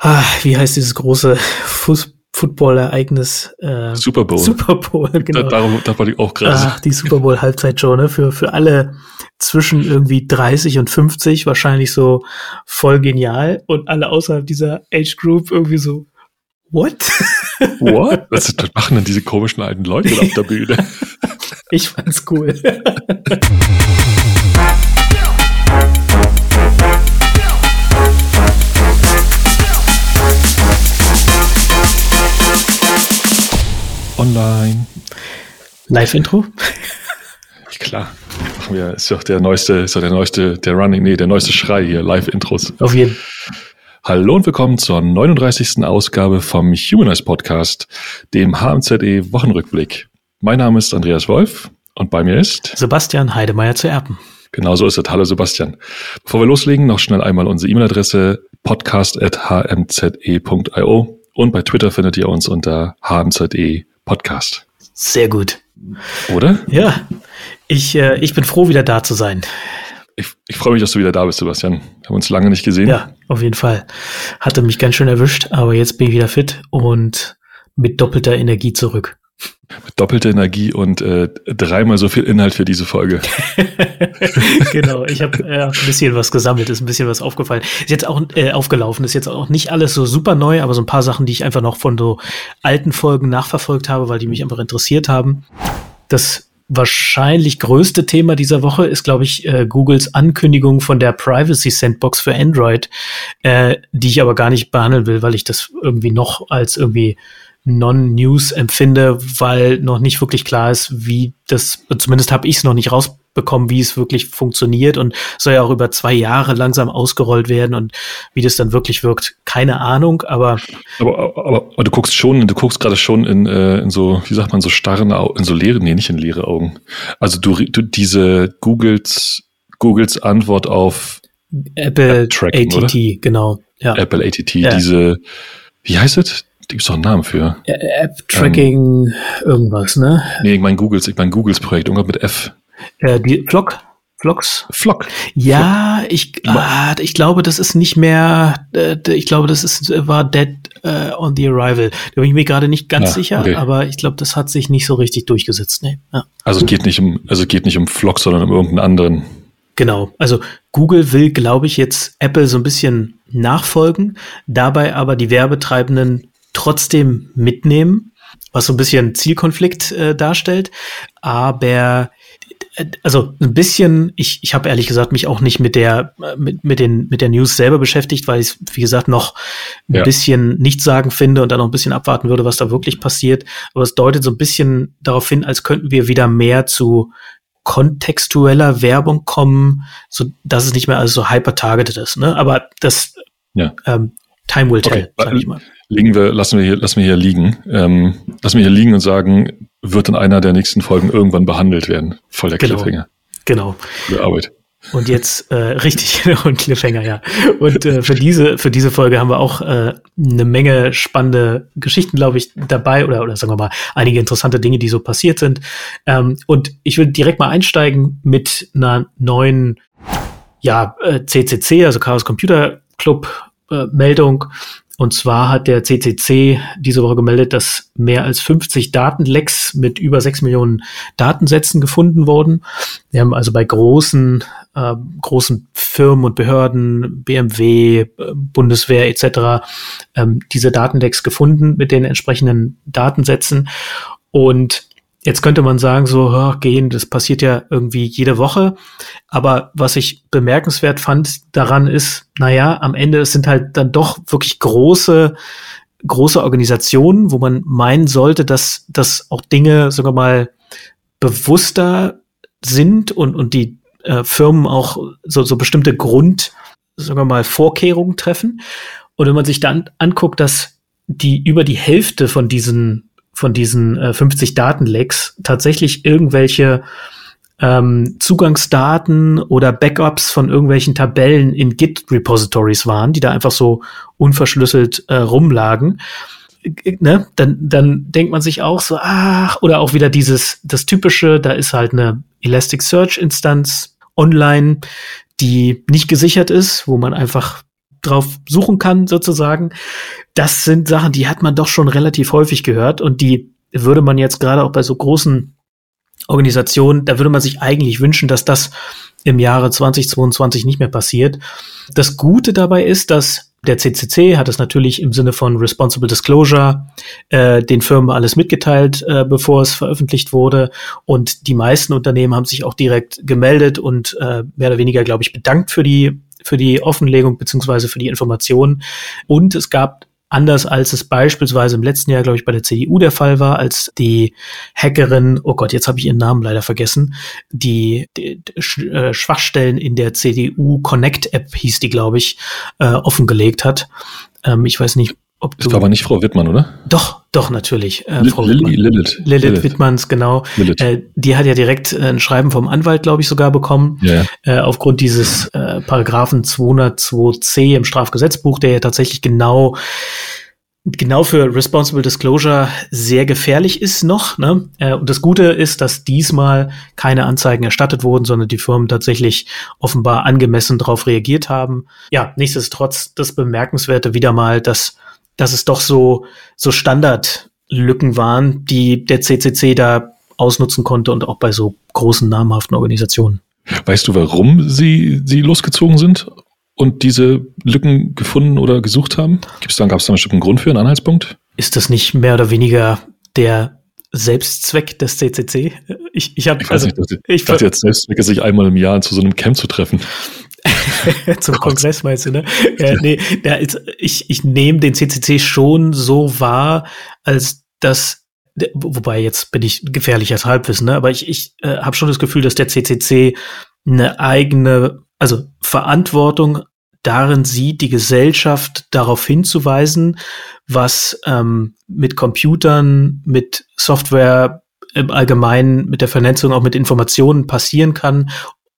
Ah, wie heißt dieses große Fuß Football-Ereignis? Äh, Super Bowl. Super Bowl, genau. Da, darum, da war ich auch gerade. Ach, die Super Bowl-Halbzeitshow, ne? Für, für alle zwischen irgendwie 30 und 50 wahrscheinlich so voll genial und alle außerhalb dieser Age Group irgendwie so, what? What? Was machen denn diese komischen alten Leute auf der Bühne? ich fand's cool. online. Live-Intro? Klar. Machen wir, ist doch der neueste, ist doch der neueste, der Running, nee, der neueste Schrei hier, Live-Intros. Auf jeden. Hallo und willkommen zur 39. Ausgabe vom Humanize Podcast, dem HMZE Wochenrückblick. Mein Name ist Andreas Wolf und bei mir ist Sebastian Heidemeyer zu Erpen. Genau so ist es. Hallo Sebastian. Bevor wir loslegen, noch schnell einmal unsere E-Mail-Adresse podcast.hmze.io und bei Twitter findet ihr uns unter hmze Podcast. Sehr gut. Oder? Ja, ich, äh, ich bin froh, wieder da zu sein. Ich, ich freue mich, dass du wieder da bist, Sebastian. Wir haben uns lange nicht gesehen. Ja, auf jeden Fall. Hatte mich ganz schön erwischt, aber jetzt bin ich wieder fit und mit doppelter Energie zurück. Mit doppelter Energie und äh, dreimal so viel Inhalt für diese Folge. genau, ich habe äh, ein bisschen was gesammelt, ist ein bisschen was aufgefallen. Ist jetzt auch äh, aufgelaufen, ist jetzt auch nicht alles so super neu, aber so ein paar Sachen, die ich einfach noch von so alten Folgen nachverfolgt habe, weil die mich einfach interessiert haben. Das wahrscheinlich größte Thema dieser Woche ist, glaube ich, äh, Googles Ankündigung von der Privacy Sandbox für Android, äh, die ich aber gar nicht behandeln will, weil ich das irgendwie noch als irgendwie Non-News empfinde, weil noch nicht wirklich klar ist, wie das, zumindest habe ich es noch nicht rausbekommen, wie es wirklich funktioniert und soll ja auch über zwei Jahre langsam ausgerollt werden und wie das dann wirklich wirkt, keine Ahnung, aber. Aber, aber, aber du guckst schon, du guckst gerade schon in, äh, in so, wie sagt man, so starren Augen, in so leere, nee, nicht in leere Augen. Also du, du diese Googles, Googles Antwort auf Apple ATT, oder? genau. Ja. Apple ATT, ja. diese, wie heißt es? Da gibt es doch einen Namen für. App-Tracking, ähm, irgendwas, ne? Nee, ich meine Googles, ich meine Googles Projekt, irgendwas mit F. Äh, die Flock? Vlogs? Flock. Ja, Flock. ich, ah, ich glaube, das ist nicht mehr, äh, ich glaube, das ist, war Dead äh, on the Arrival. Da bin ich mir gerade nicht ganz ja, sicher, okay. aber ich glaube, das hat sich nicht so richtig durchgesetzt. Nee. Ja. Also es geht nicht um, also es geht nicht um Flock, sondern um irgendeinen anderen. Genau. Also Google will, glaube ich, jetzt Apple so ein bisschen nachfolgen, dabei aber die Werbetreibenden trotzdem mitnehmen, was so ein bisschen Zielkonflikt äh, darstellt. Aber äh, also ein bisschen, ich, ich habe ehrlich gesagt mich auch nicht mit der, äh, mit, mit, den, mit der News selber beschäftigt, weil ich wie gesagt, noch ein ja. bisschen nichts sagen finde und dann noch ein bisschen abwarten würde, was da wirklich passiert. Aber es deutet so ein bisschen darauf hin, als könnten wir wieder mehr zu kontextueller Werbung kommen, so dass es nicht mehr alles so hyper-targeted ist. Ne? Aber das ja. ähm, Time will tell, okay. sag ich mal legen wir, lassen wir hier, lassen wir hier liegen. Ähm, lassen wir hier liegen und sagen, wird in einer der nächsten Folgen irgendwann behandelt werden. Voll der genau. Cliffhanger. Genau. Gute Arbeit. Und jetzt äh, richtig und Cliffhanger, ja. Und äh, für diese für diese Folge haben wir auch äh, eine Menge spannende Geschichten, glaube ich, dabei oder oder sagen wir mal einige interessante Dinge, die so passiert sind. Ähm, und ich würde direkt mal einsteigen mit einer neuen ja äh, CCC, also Chaos Computer Club äh, Meldung. Und zwar hat der CCC diese Woche gemeldet, dass mehr als 50 Datenlecks mit über 6 Millionen Datensätzen gefunden wurden. Wir haben also bei großen, äh, großen Firmen und Behörden, BMW, Bundeswehr etc. Ähm, diese Datenlecks gefunden mit den entsprechenden Datensätzen. Und Jetzt könnte man sagen, so oh, gehen, das passiert ja irgendwie jede Woche. Aber was ich bemerkenswert fand daran ist, naja, am Ende es sind halt dann doch wirklich große, große Organisationen, wo man meinen sollte, dass, dass auch Dinge, wir mal, bewusster sind und, und die äh, Firmen auch so, so bestimmte Grund, sagen wir mal, Vorkehrungen treffen. Und wenn man sich dann anguckt, dass die über die Hälfte von diesen von diesen äh, 50 Datenlecks tatsächlich irgendwelche ähm, Zugangsdaten oder Backups von irgendwelchen Tabellen in Git-Repositories waren, die da einfach so unverschlüsselt äh, rumlagen. Äh, ne? Dann, dann denkt man sich auch so, ach, oder auch wieder dieses, das typische, da ist halt eine Elasticsearch-Instanz online, die nicht gesichert ist, wo man einfach drauf suchen kann, sozusagen. Das sind Sachen, die hat man doch schon relativ häufig gehört und die würde man jetzt gerade auch bei so großen Organisationen, da würde man sich eigentlich wünschen, dass das im Jahre 2022 nicht mehr passiert. Das Gute dabei ist, dass der CCC hat es natürlich im Sinne von Responsible Disclosure äh, den Firmen alles mitgeteilt, äh, bevor es veröffentlicht wurde. Und die meisten Unternehmen haben sich auch direkt gemeldet und äh, mehr oder weniger, glaube ich, bedankt für die für die Offenlegung beziehungsweise für die Informationen. Und es gab Anders als es beispielsweise im letzten Jahr, glaube ich, bei der CDU der Fall war, als die Hackerin, oh Gott, jetzt habe ich ihren Namen leider vergessen, die, die äh, Schwachstellen in der CDU Connect App hieß die, glaube ich, äh, offengelegt hat. Ähm, ich weiß nicht, ob du. Das war aber nicht Frau Wittmann, oder? Doch, doch, natürlich. Äh, Frau Lilly, Lilith. Lilith. Lilith Wittmanns, genau. Lilith. Äh, die hat ja direkt äh, ein Schreiben vom Anwalt, glaube ich, sogar bekommen. Ja. Äh, aufgrund dieses äh, Paragraphen 202c im Strafgesetzbuch, der ja tatsächlich genau genau für Responsible Disclosure sehr gefährlich ist noch. Ne? Äh, und das Gute ist, dass diesmal keine Anzeigen erstattet wurden, sondern die Firmen tatsächlich offenbar angemessen darauf reagiert haben. Ja, nichtsdestotrotz das Bemerkenswerte wieder mal, dass dass es doch so, so Standardlücken waren, die der CCC da ausnutzen konnte und auch bei so großen namhaften Organisationen. Weißt du, warum sie, sie losgezogen sind und diese Lücken gefunden oder gesucht haben? Gibt's dann, gab es da einen Grund für, einen Anhaltspunkt? Ist das nicht mehr oder weniger der Selbstzweck des CCC? Ich, ich, hab, ich, also, nicht, ich, ich dachte jetzt Selbstzweck ist, sich einmal im Jahr zu so einem Camp zu treffen. Zum Gott. Kongress meinst du, ne? Äh, nee, ja, ich, ich nehme den CCC schon so wahr, als dass wobei jetzt bin ich gefährlich als Halbwissen, ne? aber ich, ich äh, habe schon das Gefühl, dass der CCC eine eigene, also Verantwortung darin sieht, die Gesellschaft darauf hinzuweisen, was ähm, mit Computern, mit Software im Allgemeinen, mit der Vernetzung, auch mit Informationen passieren kann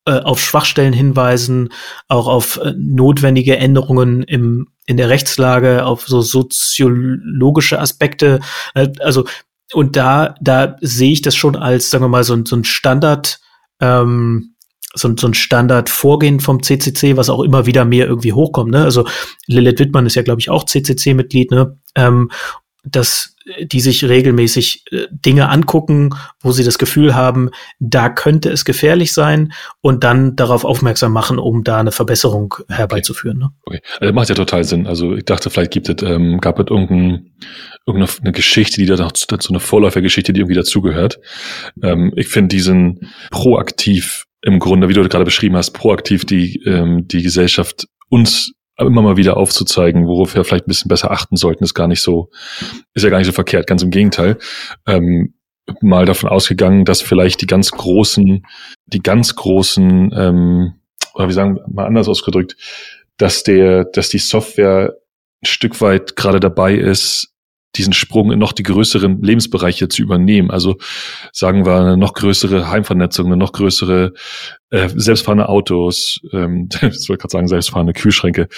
auf Schwachstellen hinweisen, auch auf äh, notwendige Änderungen im, in der Rechtslage, auf so soziologische Aspekte. Äh, also, und da, da sehe ich das schon als, sagen wir mal, so, so ein Standard, ähm, so, so ein Standardvorgehen vom CCC, was auch immer wieder mehr irgendwie hochkommt. Ne? Also Lilith Wittmann ist ja, glaube ich, auch CCC-Mitglied. Ne? Ähm, dass die sich regelmäßig äh, Dinge angucken, wo sie das Gefühl haben, da könnte es gefährlich sein und dann darauf aufmerksam machen, um da eine Verbesserung herbeizuführen. Ne? Okay. Also macht ja total Sinn. Also ich dachte, vielleicht gibt es, ähm, gab es irgendein, irgendeine Geschichte, die da dazu eine Vorläufergeschichte, die irgendwie dazugehört. Ähm, ich finde diesen proaktiv im Grunde, wie du gerade beschrieben hast, proaktiv die, ähm, die Gesellschaft uns immer mal wieder aufzuzeigen, worauf wir vielleicht ein bisschen besser achten sollten, ist gar nicht so, ist ja gar nicht so verkehrt, ganz im Gegenteil. Ähm, mal davon ausgegangen, dass vielleicht die ganz großen, die ganz großen, ähm, oder wie sagen, mal anders ausgedrückt, dass der, dass die Software ein Stück weit gerade dabei ist, diesen Sprung in noch die größeren Lebensbereiche zu übernehmen. Also sagen wir eine noch größere Heimvernetzung, eine noch größere äh, selbstfahrende Autos, ähm, ich wollte gerade sagen selbstfahrende Kühlschränke,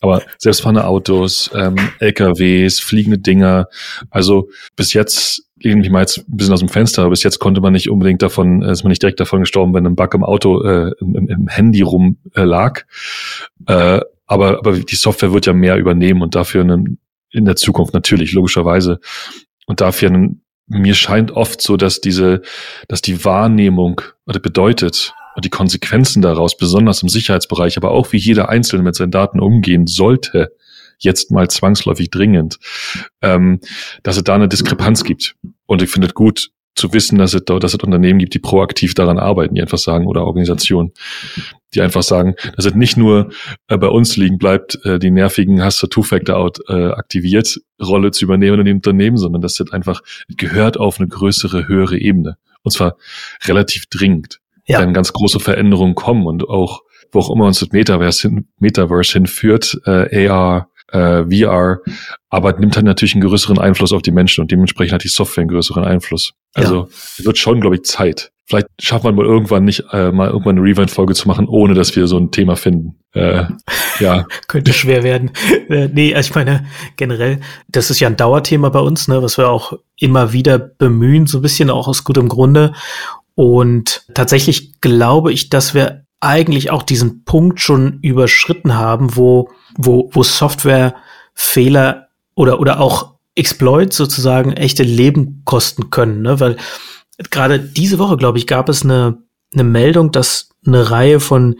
aber selbstfahrende Autos, ähm, LKWs, fliegende Dinger. Also bis jetzt lehne mich mal jetzt ein bisschen aus dem Fenster, aber bis jetzt konnte man nicht unbedingt davon, ist man nicht direkt davon gestorben, wenn ein Bug im Auto, äh, im, im Handy rum äh, lag. Äh, aber, aber die Software wird ja mehr übernehmen und dafür einen in der Zukunft natürlich, logischerweise. Und dafür, mir scheint oft so, dass diese, dass die Wahrnehmung oder bedeutet und die Konsequenzen daraus, besonders im Sicherheitsbereich, aber auch wie jeder Einzelne mit seinen Daten umgehen sollte, jetzt mal zwangsläufig dringend, ähm, dass es da eine Diskrepanz gibt. Und ich finde es gut, zu wissen, dass es, dass es Unternehmen gibt, die proaktiv daran arbeiten, die einfach sagen, oder Organisationen, die einfach sagen, dass es nicht nur äh, bei uns liegen bleibt, äh, die nervigen hast du Two-Factor-Out äh, aktiviert, Rolle zu übernehmen in dem Unternehmen, sondern dass es einfach gehört auf eine größere, höhere Ebene. Und zwar relativ dringend. Ja. Wenn ganz große Veränderungen kommen und auch, wo auch immer uns das Metaverse, hin, Metaverse hinführt, äh, AR, äh, VR, aber nimmt halt natürlich einen größeren Einfluss auf die Menschen und dementsprechend hat die Software einen größeren Einfluss. Also ja. wird schon, glaube ich, Zeit. Vielleicht schafft man mal irgendwann nicht, äh, mal irgendwann eine Rewind-Folge zu machen, ohne dass wir so ein Thema finden. Äh, ja. Könnte schwer werden. Äh, nee, also ich meine, generell, das ist ja ein Dauerthema bei uns, ne, was wir auch immer wieder bemühen, so ein bisschen auch aus gutem Grunde. Und tatsächlich glaube ich, dass wir eigentlich auch diesen Punkt schon überschritten haben, wo, wo, wo Softwarefehler oder, oder auch Exploits sozusagen echte Leben kosten können, ne? Weil gerade diese Woche, glaube ich, gab es eine, eine Meldung, dass eine Reihe von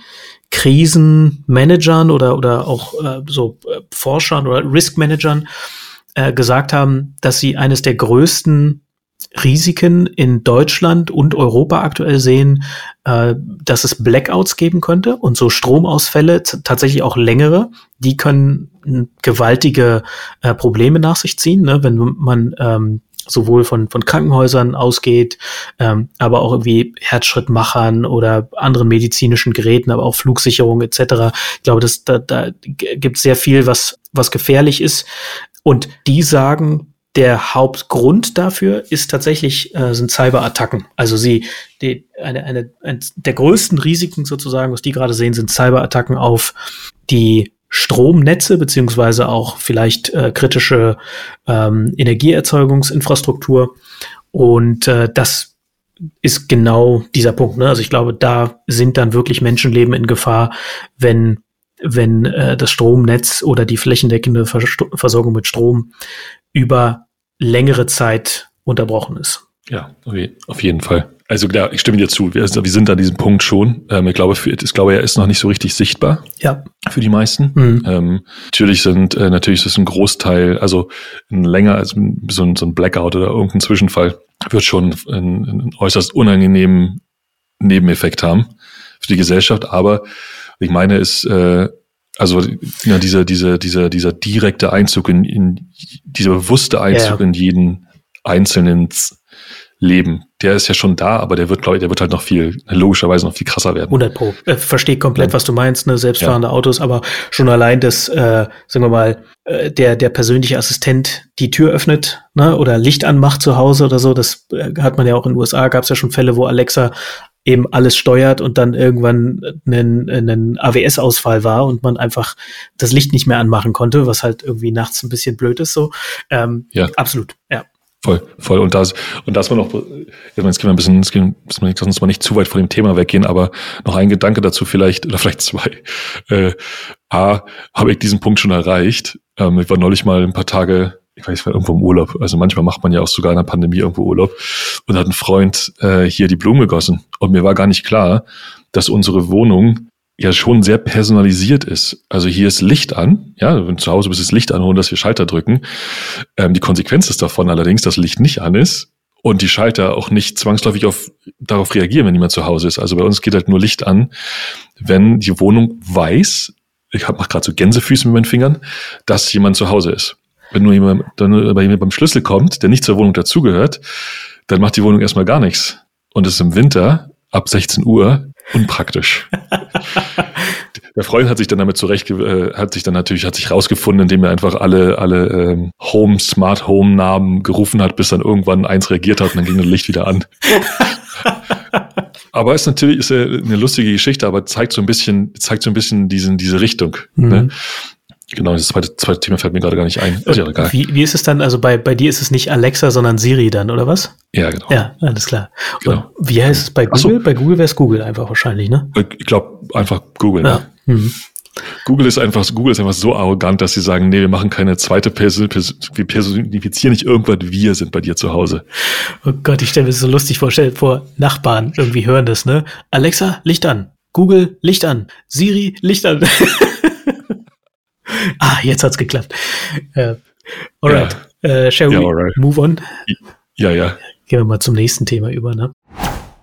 Krisenmanagern oder, oder auch äh, so äh, Forschern oder Riskmanagern äh, gesagt haben, dass sie eines der größten Risiken in Deutschland und Europa aktuell sehen, äh, dass es Blackouts geben könnte und so Stromausfälle, tatsächlich auch längere, die können gewaltige äh, Probleme nach sich ziehen, ne? wenn man ähm, sowohl von, von Krankenhäusern ausgeht, ähm, aber auch irgendwie Herzschrittmachern oder anderen medizinischen Geräten, aber auch Flugsicherung etc. Ich glaube, das, da, da gibt sehr viel, was, was gefährlich ist. Und die sagen, der Hauptgrund dafür ist tatsächlich äh, sind Cyberattacken. Also sie die, eine, eine, ein, der größten Risiken sozusagen, was die gerade sehen, sind Cyberattacken auf die Stromnetze beziehungsweise auch vielleicht äh, kritische ähm, Energieerzeugungsinfrastruktur. Und äh, das ist genau dieser Punkt. Ne? Also ich glaube, da sind dann wirklich Menschenleben in Gefahr, wenn wenn äh, das Stromnetz oder die flächendeckende Versorgung mit Strom über längere Zeit unterbrochen ist. Ja, auf jeden Fall. Also klar, ich stimme dir zu. Wir, wir sind an diesem Punkt schon. Ähm, ich glaube, für, ich glaube, er ist noch nicht so richtig sichtbar. Ja. Für die meisten. Mhm. Ähm, natürlich sind, äh, natürlich ist ein Großteil, also ein länger als so ein, so ein Blackout oder irgendein Zwischenfall wird schon einen, einen äußerst unangenehmen Nebeneffekt haben für die Gesellschaft. Aber ich meine, ist, äh, also ja, dieser, dieser, dieser, dieser direkte Einzug in, in dieser bewusste Einzug ja. in jeden einzelnen Leben, der ist ja schon da, aber der wird, glaube ich, der wird halt noch viel, logischerweise noch viel krasser werden. 100 Pro. Äh, Verstehe komplett, ja. was du meinst, ne, selbstfahrende ja. Autos, aber schon allein das, äh, sagen wir mal, äh, der, der persönliche Assistent die Tür öffnet, ne, oder Licht anmacht zu Hause oder so, das äh, hat man ja auch in den USA, gab es ja schon Fälle, wo Alexa eben alles steuert und dann irgendwann einen, einen AWS-Ausfall war und man einfach das Licht nicht mehr anmachen konnte, was halt irgendwie nachts ein bisschen blöd ist. So, ähm, ja, absolut, ja. Voll, voll. Und das, und das war noch, jetzt können wir ein bisschen, jetzt müssen wir uns mal nicht zu weit von dem Thema weggehen, aber noch ein Gedanke dazu vielleicht, oder vielleicht zwei. Äh, A, habe ich diesen Punkt schon erreicht. Ähm, ich war neulich mal ein paar Tage ich weiß, ich irgendwo im Urlaub. Also manchmal macht man ja auch sogar in der Pandemie irgendwo Urlaub. Und hat ein Freund äh, hier die Blumen gegossen. Und mir war gar nicht klar, dass unsere Wohnung ja schon sehr personalisiert ist. Also hier ist Licht an, ja, wenn zu Hause bist, ist Licht an, ohne dass wir Schalter drücken. Ähm, die Konsequenz ist davon allerdings, dass Licht nicht an ist und die Schalter auch nicht zwangsläufig auf, darauf reagieren, wenn jemand zu Hause ist. Also bei uns geht halt nur Licht an, wenn die Wohnung weiß, ich mache gerade so Gänsefüße mit meinen Fingern, dass jemand zu Hause ist. Wenn nur jemand, dann bei jemand beim Schlüssel kommt, der nicht zur Wohnung dazugehört, dann macht die Wohnung erstmal gar nichts. Und ist im Winter ab 16 Uhr unpraktisch. der Freund hat sich dann damit zurecht, äh, hat sich dann natürlich, hat sich rausgefunden, indem er einfach alle, alle ähm, Home, Smart Home Namen gerufen hat, bis dann irgendwann eins reagiert hat und dann ging das Licht wieder an. aber ist natürlich ist eine lustige Geschichte, aber zeigt so ein bisschen, zeigt so ein bisschen diesen, diese Richtung. Mhm. Ne? Genau, das zweite, zweite Thema fällt mir gerade gar nicht ein. Ist ja egal. Wie, wie ist es dann? Also bei, bei dir ist es nicht Alexa, sondern Siri dann, oder was? Ja, genau. Ja, alles klar. Genau. Und wie heißt es bei Google? So. Bei Google wäre es Google einfach wahrscheinlich, ne? Ich glaube einfach Google. Ne? Ja. Mhm. Google ist einfach, Google ist einfach so arrogant, dass sie sagen, nee, wir machen keine zweite Person, wir personifizieren nicht irgendwas, wir sind bei dir zu Hause. Oh Gott, ich stelle mir das so lustig vor, stell vor, Nachbarn irgendwie hören das, ne? Alexa, Licht an. Google, Licht an. Siri, Licht an. ah, jetzt hat's geklappt. Äh, alright. Ja. Äh, shall ja, we alright. move on? Ja, ja. Gehen wir mal zum nächsten Thema über, ne?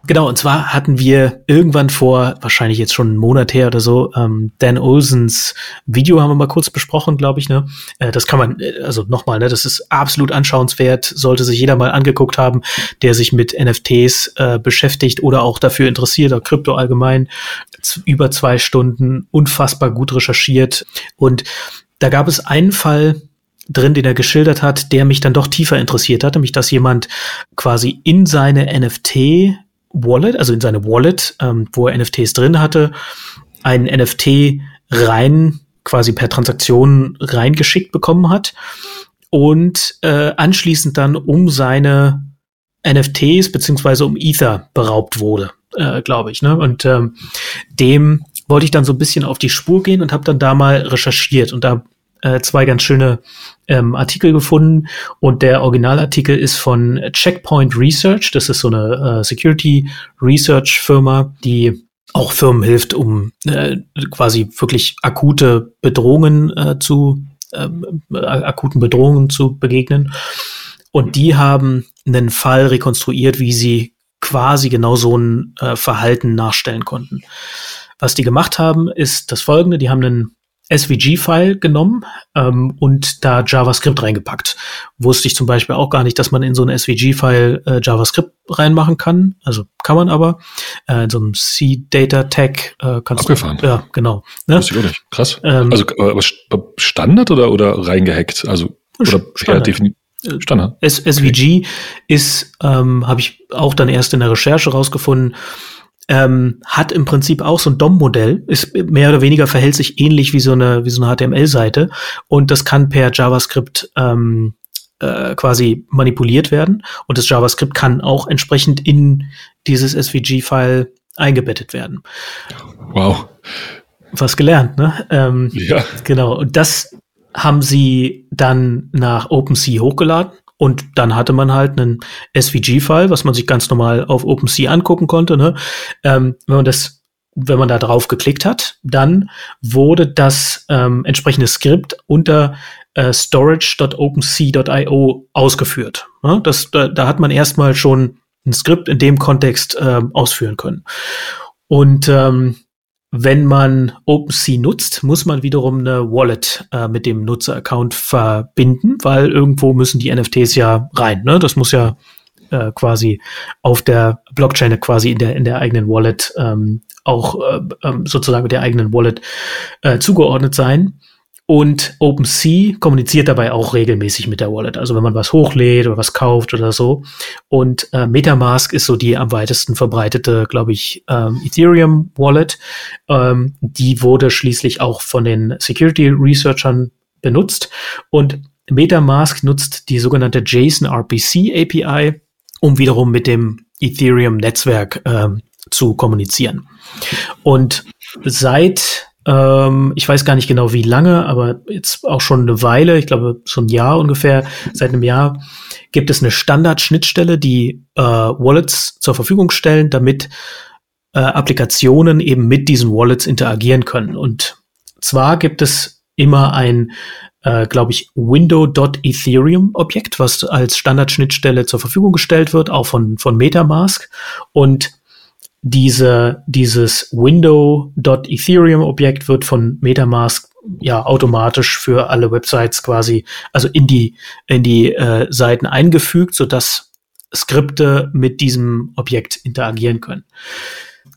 Genau, und zwar hatten wir irgendwann vor, wahrscheinlich jetzt schon einen Monat her oder so, ähm, Dan Olsens Video haben wir mal kurz besprochen, glaube ich, ne? Äh, das kann man, äh, also nochmal, ne, das ist absolut anschauenswert, sollte sich jeder mal angeguckt haben, der sich mit NFTs äh, beschäftigt oder auch dafür interessiert, auch Krypto allgemein. Über zwei Stunden, unfassbar gut recherchiert. Und da gab es einen Fall, drin, den er geschildert hat, der mich dann doch tiefer interessiert hat, nämlich dass jemand quasi in seine NFT Wallet, also in seine Wallet, ähm, wo er NFTs drin hatte, ein NFT rein, quasi per Transaktion reingeschickt bekommen hat und äh, anschließend dann um seine NFTs beziehungsweise um Ether beraubt wurde. Äh, glaube ich. Ne? Und ähm, dem wollte ich dann so ein bisschen auf die Spur gehen und habe dann da mal recherchiert und da äh, zwei ganz schöne ähm, Artikel gefunden und der Originalartikel ist von Checkpoint Research. Das ist so eine äh, Security Research Firma, die auch Firmen hilft, um äh, quasi wirklich akute Bedrohungen äh, zu ähm, äh, akuten Bedrohungen zu begegnen. Und die haben einen Fall rekonstruiert, wie sie quasi genau so ein äh, Verhalten nachstellen konnten. Was die gemacht haben, ist das folgende. Die haben einen SVG-File genommen ähm, und da JavaScript reingepackt. Wusste ich zum Beispiel auch gar nicht, dass man in so ein SVG-File äh, JavaScript reinmachen kann. Also kann man aber. Äh, in so einem C-Data-Tag äh, kannst Abgefahren. du. Ja, genau. Ne? Wusste ich auch nicht. Krass. Ähm, also aber Standard oder, oder reingehackt? Also oder Standard. definitiv. Standard. S SVG ist, ähm, habe ich auch dann erst in der Recherche rausgefunden, ähm, hat im Prinzip auch so ein DOM-Modell, ist mehr oder weniger verhält sich ähnlich wie so eine, wie so eine HTML-Seite und das kann per JavaScript ähm, äh, quasi manipuliert werden und das JavaScript kann auch entsprechend in dieses SVG-File eingebettet werden. Wow. Was gelernt, ne? Ähm, ja. Genau. Und das haben sie dann nach OpenSea hochgeladen und dann hatte man halt einen SVG-File, was man sich ganz normal auf OpenSea angucken konnte. Ne? Ähm, wenn man das wenn man da drauf geklickt hat, dann wurde das ähm, entsprechende Skript unter äh, storage.opensea.io ausgeführt. Ja, das, da, da hat man erstmal schon ein Skript in dem Kontext äh, ausführen können. Und ähm, wenn man OpenSea nutzt, muss man wiederum eine Wallet äh, mit dem Nutzeraccount verbinden, weil irgendwo müssen die NFTs ja rein. Ne? Das muss ja äh, quasi auf der Blockchain quasi in der in der eigenen Wallet ähm, auch äh, ähm, sozusagen mit der eigenen Wallet äh, zugeordnet sein. Und OpenSea kommuniziert dabei auch regelmäßig mit der Wallet. Also wenn man was hochlädt oder was kauft oder so. Und äh, Metamask ist so die am weitesten verbreitete, glaube ich, ähm, Ethereum Wallet. Ähm, die wurde schließlich auch von den Security Researchern benutzt. Und Metamask nutzt die sogenannte JSON RPC API, um wiederum mit dem Ethereum Netzwerk ähm, zu kommunizieren. Und seit ähm, ich weiß gar nicht genau wie lange, aber jetzt auch schon eine Weile, ich glaube so ein Jahr ungefähr, seit einem Jahr gibt es eine Standardschnittstelle, die äh, Wallets zur Verfügung stellen, damit äh, Applikationen eben mit diesen Wallets interagieren können. Und zwar gibt es immer ein, äh, glaube ich, Window.ethereum-Objekt, was als Standardschnittstelle zur Verfügung gestellt wird, auch von, von Metamask. Und diese, dieses Window.ethereum-Objekt wird von Metamask ja automatisch für alle Websites quasi, also in die, in die äh, Seiten eingefügt, sodass Skripte mit diesem Objekt interagieren können.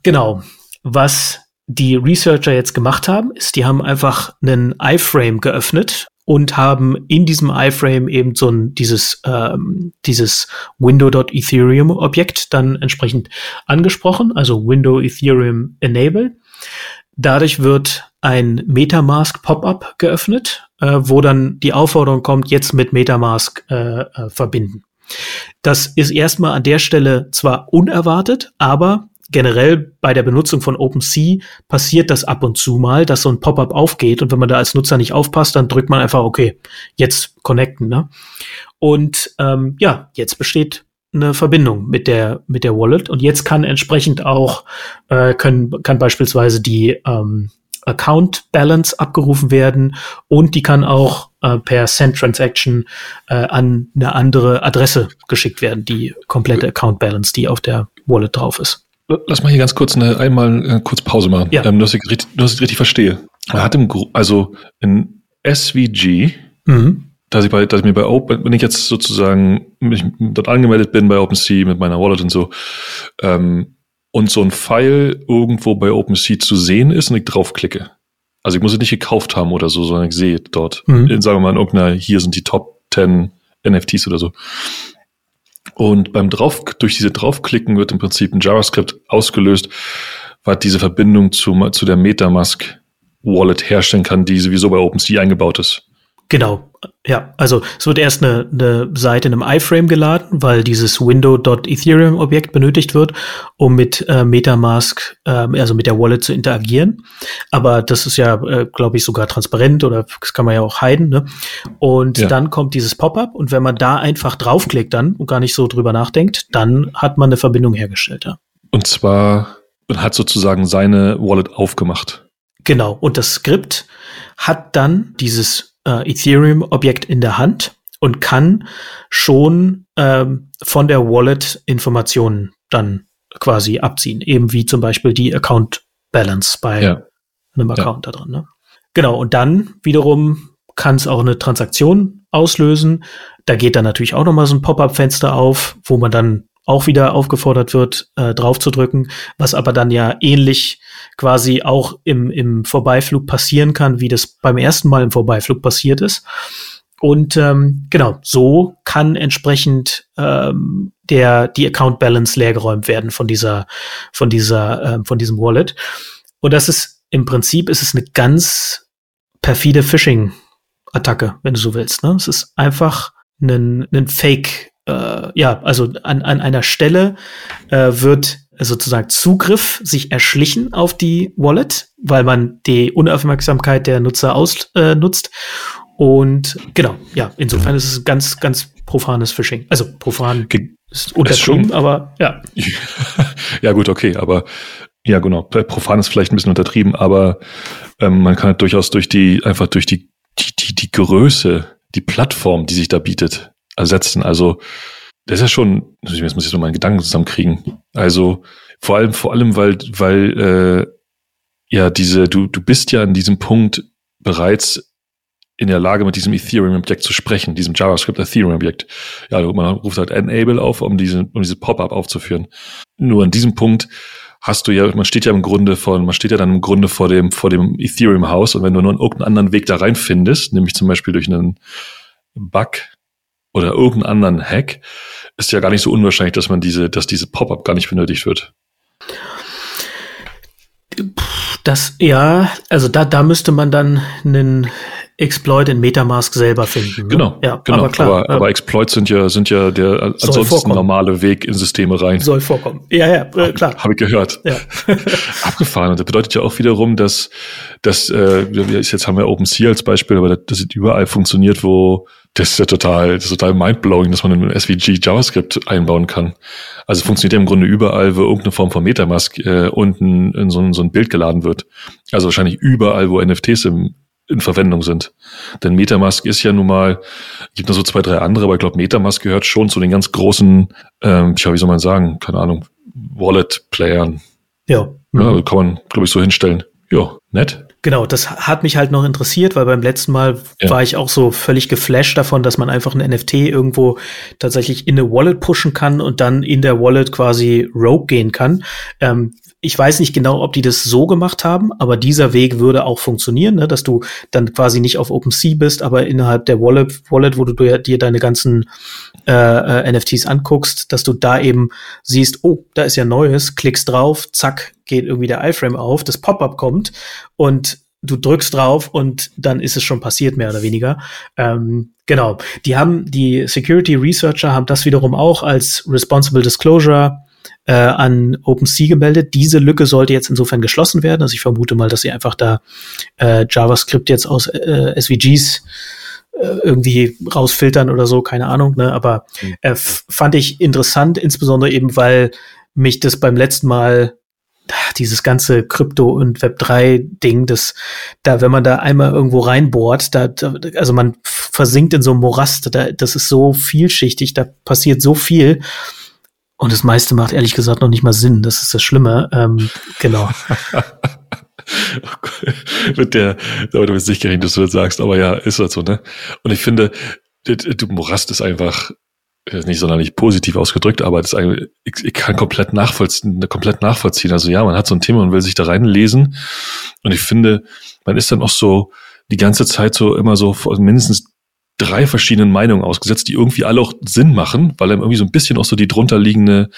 Genau. Was die Researcher jetzt gemacht haben, ist, die haben einfach einen iFrame geöffnet und haben in diesem iFrame eben so ein dieses ähm, dieses Window.ethereum Objekt dann entsprechend angesprochen, also Window Ethereum Enable. Dadurch wird ein MetaMask Pop-up geöffnet, äh, wo dann die Aufforderung kommt, jetzt mit MetaMask äh, äh, verbinden. Das ist erstmal an der Stelle zwar unerwartet, aber generell bei der Benutzung von OpenSea passiert das ab und zu mal, dass so ein Pop-up aufgeht und wenn man da als Nutzer nicht aufpasst, dann drückt man einfach, okay, jetzt connecten. Ne? Und ähm, ja, jetzt besteht eine Verbindung mit der mit der Wallet und jetzt kann entsprechend auch äh, können kann beispielsweise die ähm, Account Balance abgerufen werden und die kann auch äh, per Send Transaction äh, an eine andere Adresse geschickt werden, die komplette Account Balance, die auf der Wallet drauf ist. Lass mal hier ganz kurz eine, einmal äh, kurz Pause machen, ja. ähm, dass, ich, dass ich richtig verstehe. Man hat im Gru also in SVG, mhm. dass ich bei, dass ich mir bei Open, wenn ich jetzt sozusagen mich dort angemeldet bin bei OpenSea mit meiner Wallet und so, ähm, und so ein File irgendwo bei OpenSea zu sehen ist und ich draufklicke. Also ich muss es nicht gekauft haben oder so, sondern ich sehe dort, mhm. in, sagen wir mal, in irgendeiner, hier sind die Top 10 NFTs oder so. Und beim drauf, durch diese draufklicken wird im Prinzip ein JavaScript ausgelöst, was diese Verbindung zu, zu der Metamask Wallet herstellen kann, die sowieso bei OpenSea eingebaut ist. Genau, ja, also es wird erst eine, eine Seite in einem iFrame geladen, weil dieses Window.ethereum-Objekt benötigt wird, um mit äh, Metamask, äh, also mit der Wallet zu interagieren. Aber das ist ja, äh, glaube ich, sogar transparent oder das kann man ja auch heiden. Ne? Und ja. dann kommt dieses Pop-up und wenn man da einfach draufklickt dann und gar nicht so drüber nachdenkt, dann hat man eine Verbindung hergestellt. Ja. Und zwar hat sozusagen seine Wallet aufgemacht. Genau, und das Skript hat dann dieses äh, Ethereum-Objekt in der Hand und kann schon ähm, von der Wallet Informationen dann quasi abziehen, eben wie zum Beispiel die Account Balance bei ja. einem Account ja. da drin. Ne? Genau, und dann wiederum kann es auch eine Transaktion auslösen. Da geht dann natürlich auch nochmal so ein Pop-up-Fenster auf, wo man dann auch wieder aufgefordert wird, äh, drauf zu drücken, was aber dann ja ähnlich quasi auch im, im Vorbeiflug passieren kann, wie das beim ersten Mal im Vorbeiflug passiert ist. Und ähm, genau, so kann entsprechend ähm, der die Account Balance leergeräumt werden von dieser von dieser ähm, von diesem Wallet. Und das ist im Prinzip ist es eine ganz perfide Phishing Attacke, wenn du so willst. Ne? Es ist einfach ein, ein Fake äh, ja, also an, an einer Stelle äh, wird sozusagen Zugriff sich erschlichen auf die Wallet, weil man die Unaufmerksamkeit der Nutzer ausnutzt. Äh, und genau, ja, insofern ist es ganz, ganz profanes Phishing. Also profan ist untertrieben, aber ja. ja, gut, okay, aber ja, genau. Profan ist vielleicht ein bisschen untertrieben, aber ähm, man kann halt durchaus durch die, einfach durch die, die, die, die Größe, die Plattform, die sich da bietet, ersetzen. Also das ist ja schon, jetzt muss ich so meinen Gedanken zusammenkriegen. Also vor allem, vor allem, weil, weil äh, ja diese, du, du bist ja an diesem Punkt bereits in der Lage, mit diesem Ethereum-Objekt zu sprechen, diesem JavaScript Ethereum-Objekt. Ja, man ruft halt Enable auf, um diese, um diese Pop-up aufzuführen. Nur an diesem Punkt hast du ja, man steht ja im Grunde von, man steht ja dann im Grunde vor dem, vor dem Ethereum-Haus und wenn du nur irgendeinen anderen Weg da rein findest, nämlich zum Beispiel durch einen Bug, oder irgendeinen anderen Hack, ist ja gar nicht so unwahrscheinlich, dass man diese, dass diese Pop-up gar nicht benötigt wird. Das, ja, also da, da müsste man dann einen Exploit in Metamask selber finden. Ne? Genau, ja, genau. Aber, klar, aber, aber Exploits sind ja, sind ja der ansonsten vorkommen. normale Weg in Systeme rein. Soll vorkommen. Ja, ja, äh, klar. Habe ich gehört. Ja. Abgefahren. Und das bedeutet ja auch wiederum, dass, dass äh, jetzt haben wir OpenSea als Beispiel, aber das, das überall funktioniert, wo das ist ja total, das ist total mindblowing, dass man in SVG JavaScript einbauen kann. Also funktioniert ja im Grunde überall, wo irgendeine Form von Metamask äh, unten in so ein, so ein Bild geladen wird. Also wahrscheinlich überall, wo NFTs im, in Verwendung sind. Denn Metamask ist ja nun mal, gibt noch so zwei, drei andere, aber ich glaube, Metamask gehört schon zu den ganz großen, ähm, tja, wie soll man sagen, keine Ahnung, Wallet-Playern. Ja. Mhm. ja. Kann man, glaube ich, so hinstellen. Ja, nett. Genau, das hat mich halt noch interessiert, weil beim letzten Mal ja. war ich auch so völlig geflasht davon, dass man einfach ein NFT irgendwo tatsächlich in eine Wallet pushen kann und dann in der Wallet quasi Rogue gehen kann. Ähm, ich weiß nicht genau, ob die das so gemacht haben, aber dieser Weg würde auch funktionieren, ne? dass du dann quasi nicht auf OpenSea bist, aber innerhalb der Wallet, Wallet wo du dir deine ganzen äh, äh, NFTs anguckst, dass du da eben siehst, oh, da ist ja Neues, klickst drauf, zack, geht irgendwie der iFrame auf, das Pop-up kommt und du drückst drauf und dann ist es schon passiert, mehr oder weniger. Ähm, genau. Die haben, die Security Researcher haben das wiederum auch als Responsible Disclosure äh, an OpenSea gemeldet. Diese Lücke sollte jetzt insofern geschlossen werden. Also ich vermute mal, dass sie einfach da äh, JavaScript jetzt aus äh, SVGs äh, irgendwie rausfiltern oder so, keine Ahnung. Ne? Aber äh, fand ich interessant, insbesondere eben, weil mich das beim letzten Mal dieses ganze Krypto- und Web3-Ding, das, da, wenn man da einmal irgendwo reinbohrt, da, da, also man versinkt in so einem Morast, da, das ist so vielschichtig, da passiert so viel. Und das meiste macht ehrlich gesagt noch nicht mal Sinn. Das ist das Schlimme. Ähm, genau. Mit der, aber du bist nicht gerechnet, dass du das sagst, aber ja, ist das so, ne? Und ich finde, du Morast ist einfach ist nicht sonderlich positiv ausgedrückt, aber das ist ich, ich kann komplett nachvollziehen, komplett nachvollziehen. Also ja, man hat so ein Thema und will sich da reinlesen. Und ich finde, man ist dann auch so die ganze Zeit so immer so mindestens drei verschiedenen Meinungen ausgesetzt, die irgendwie alle auch Sinn machen, weil einem irgendwie so ein bisschen auch so die drunterliegende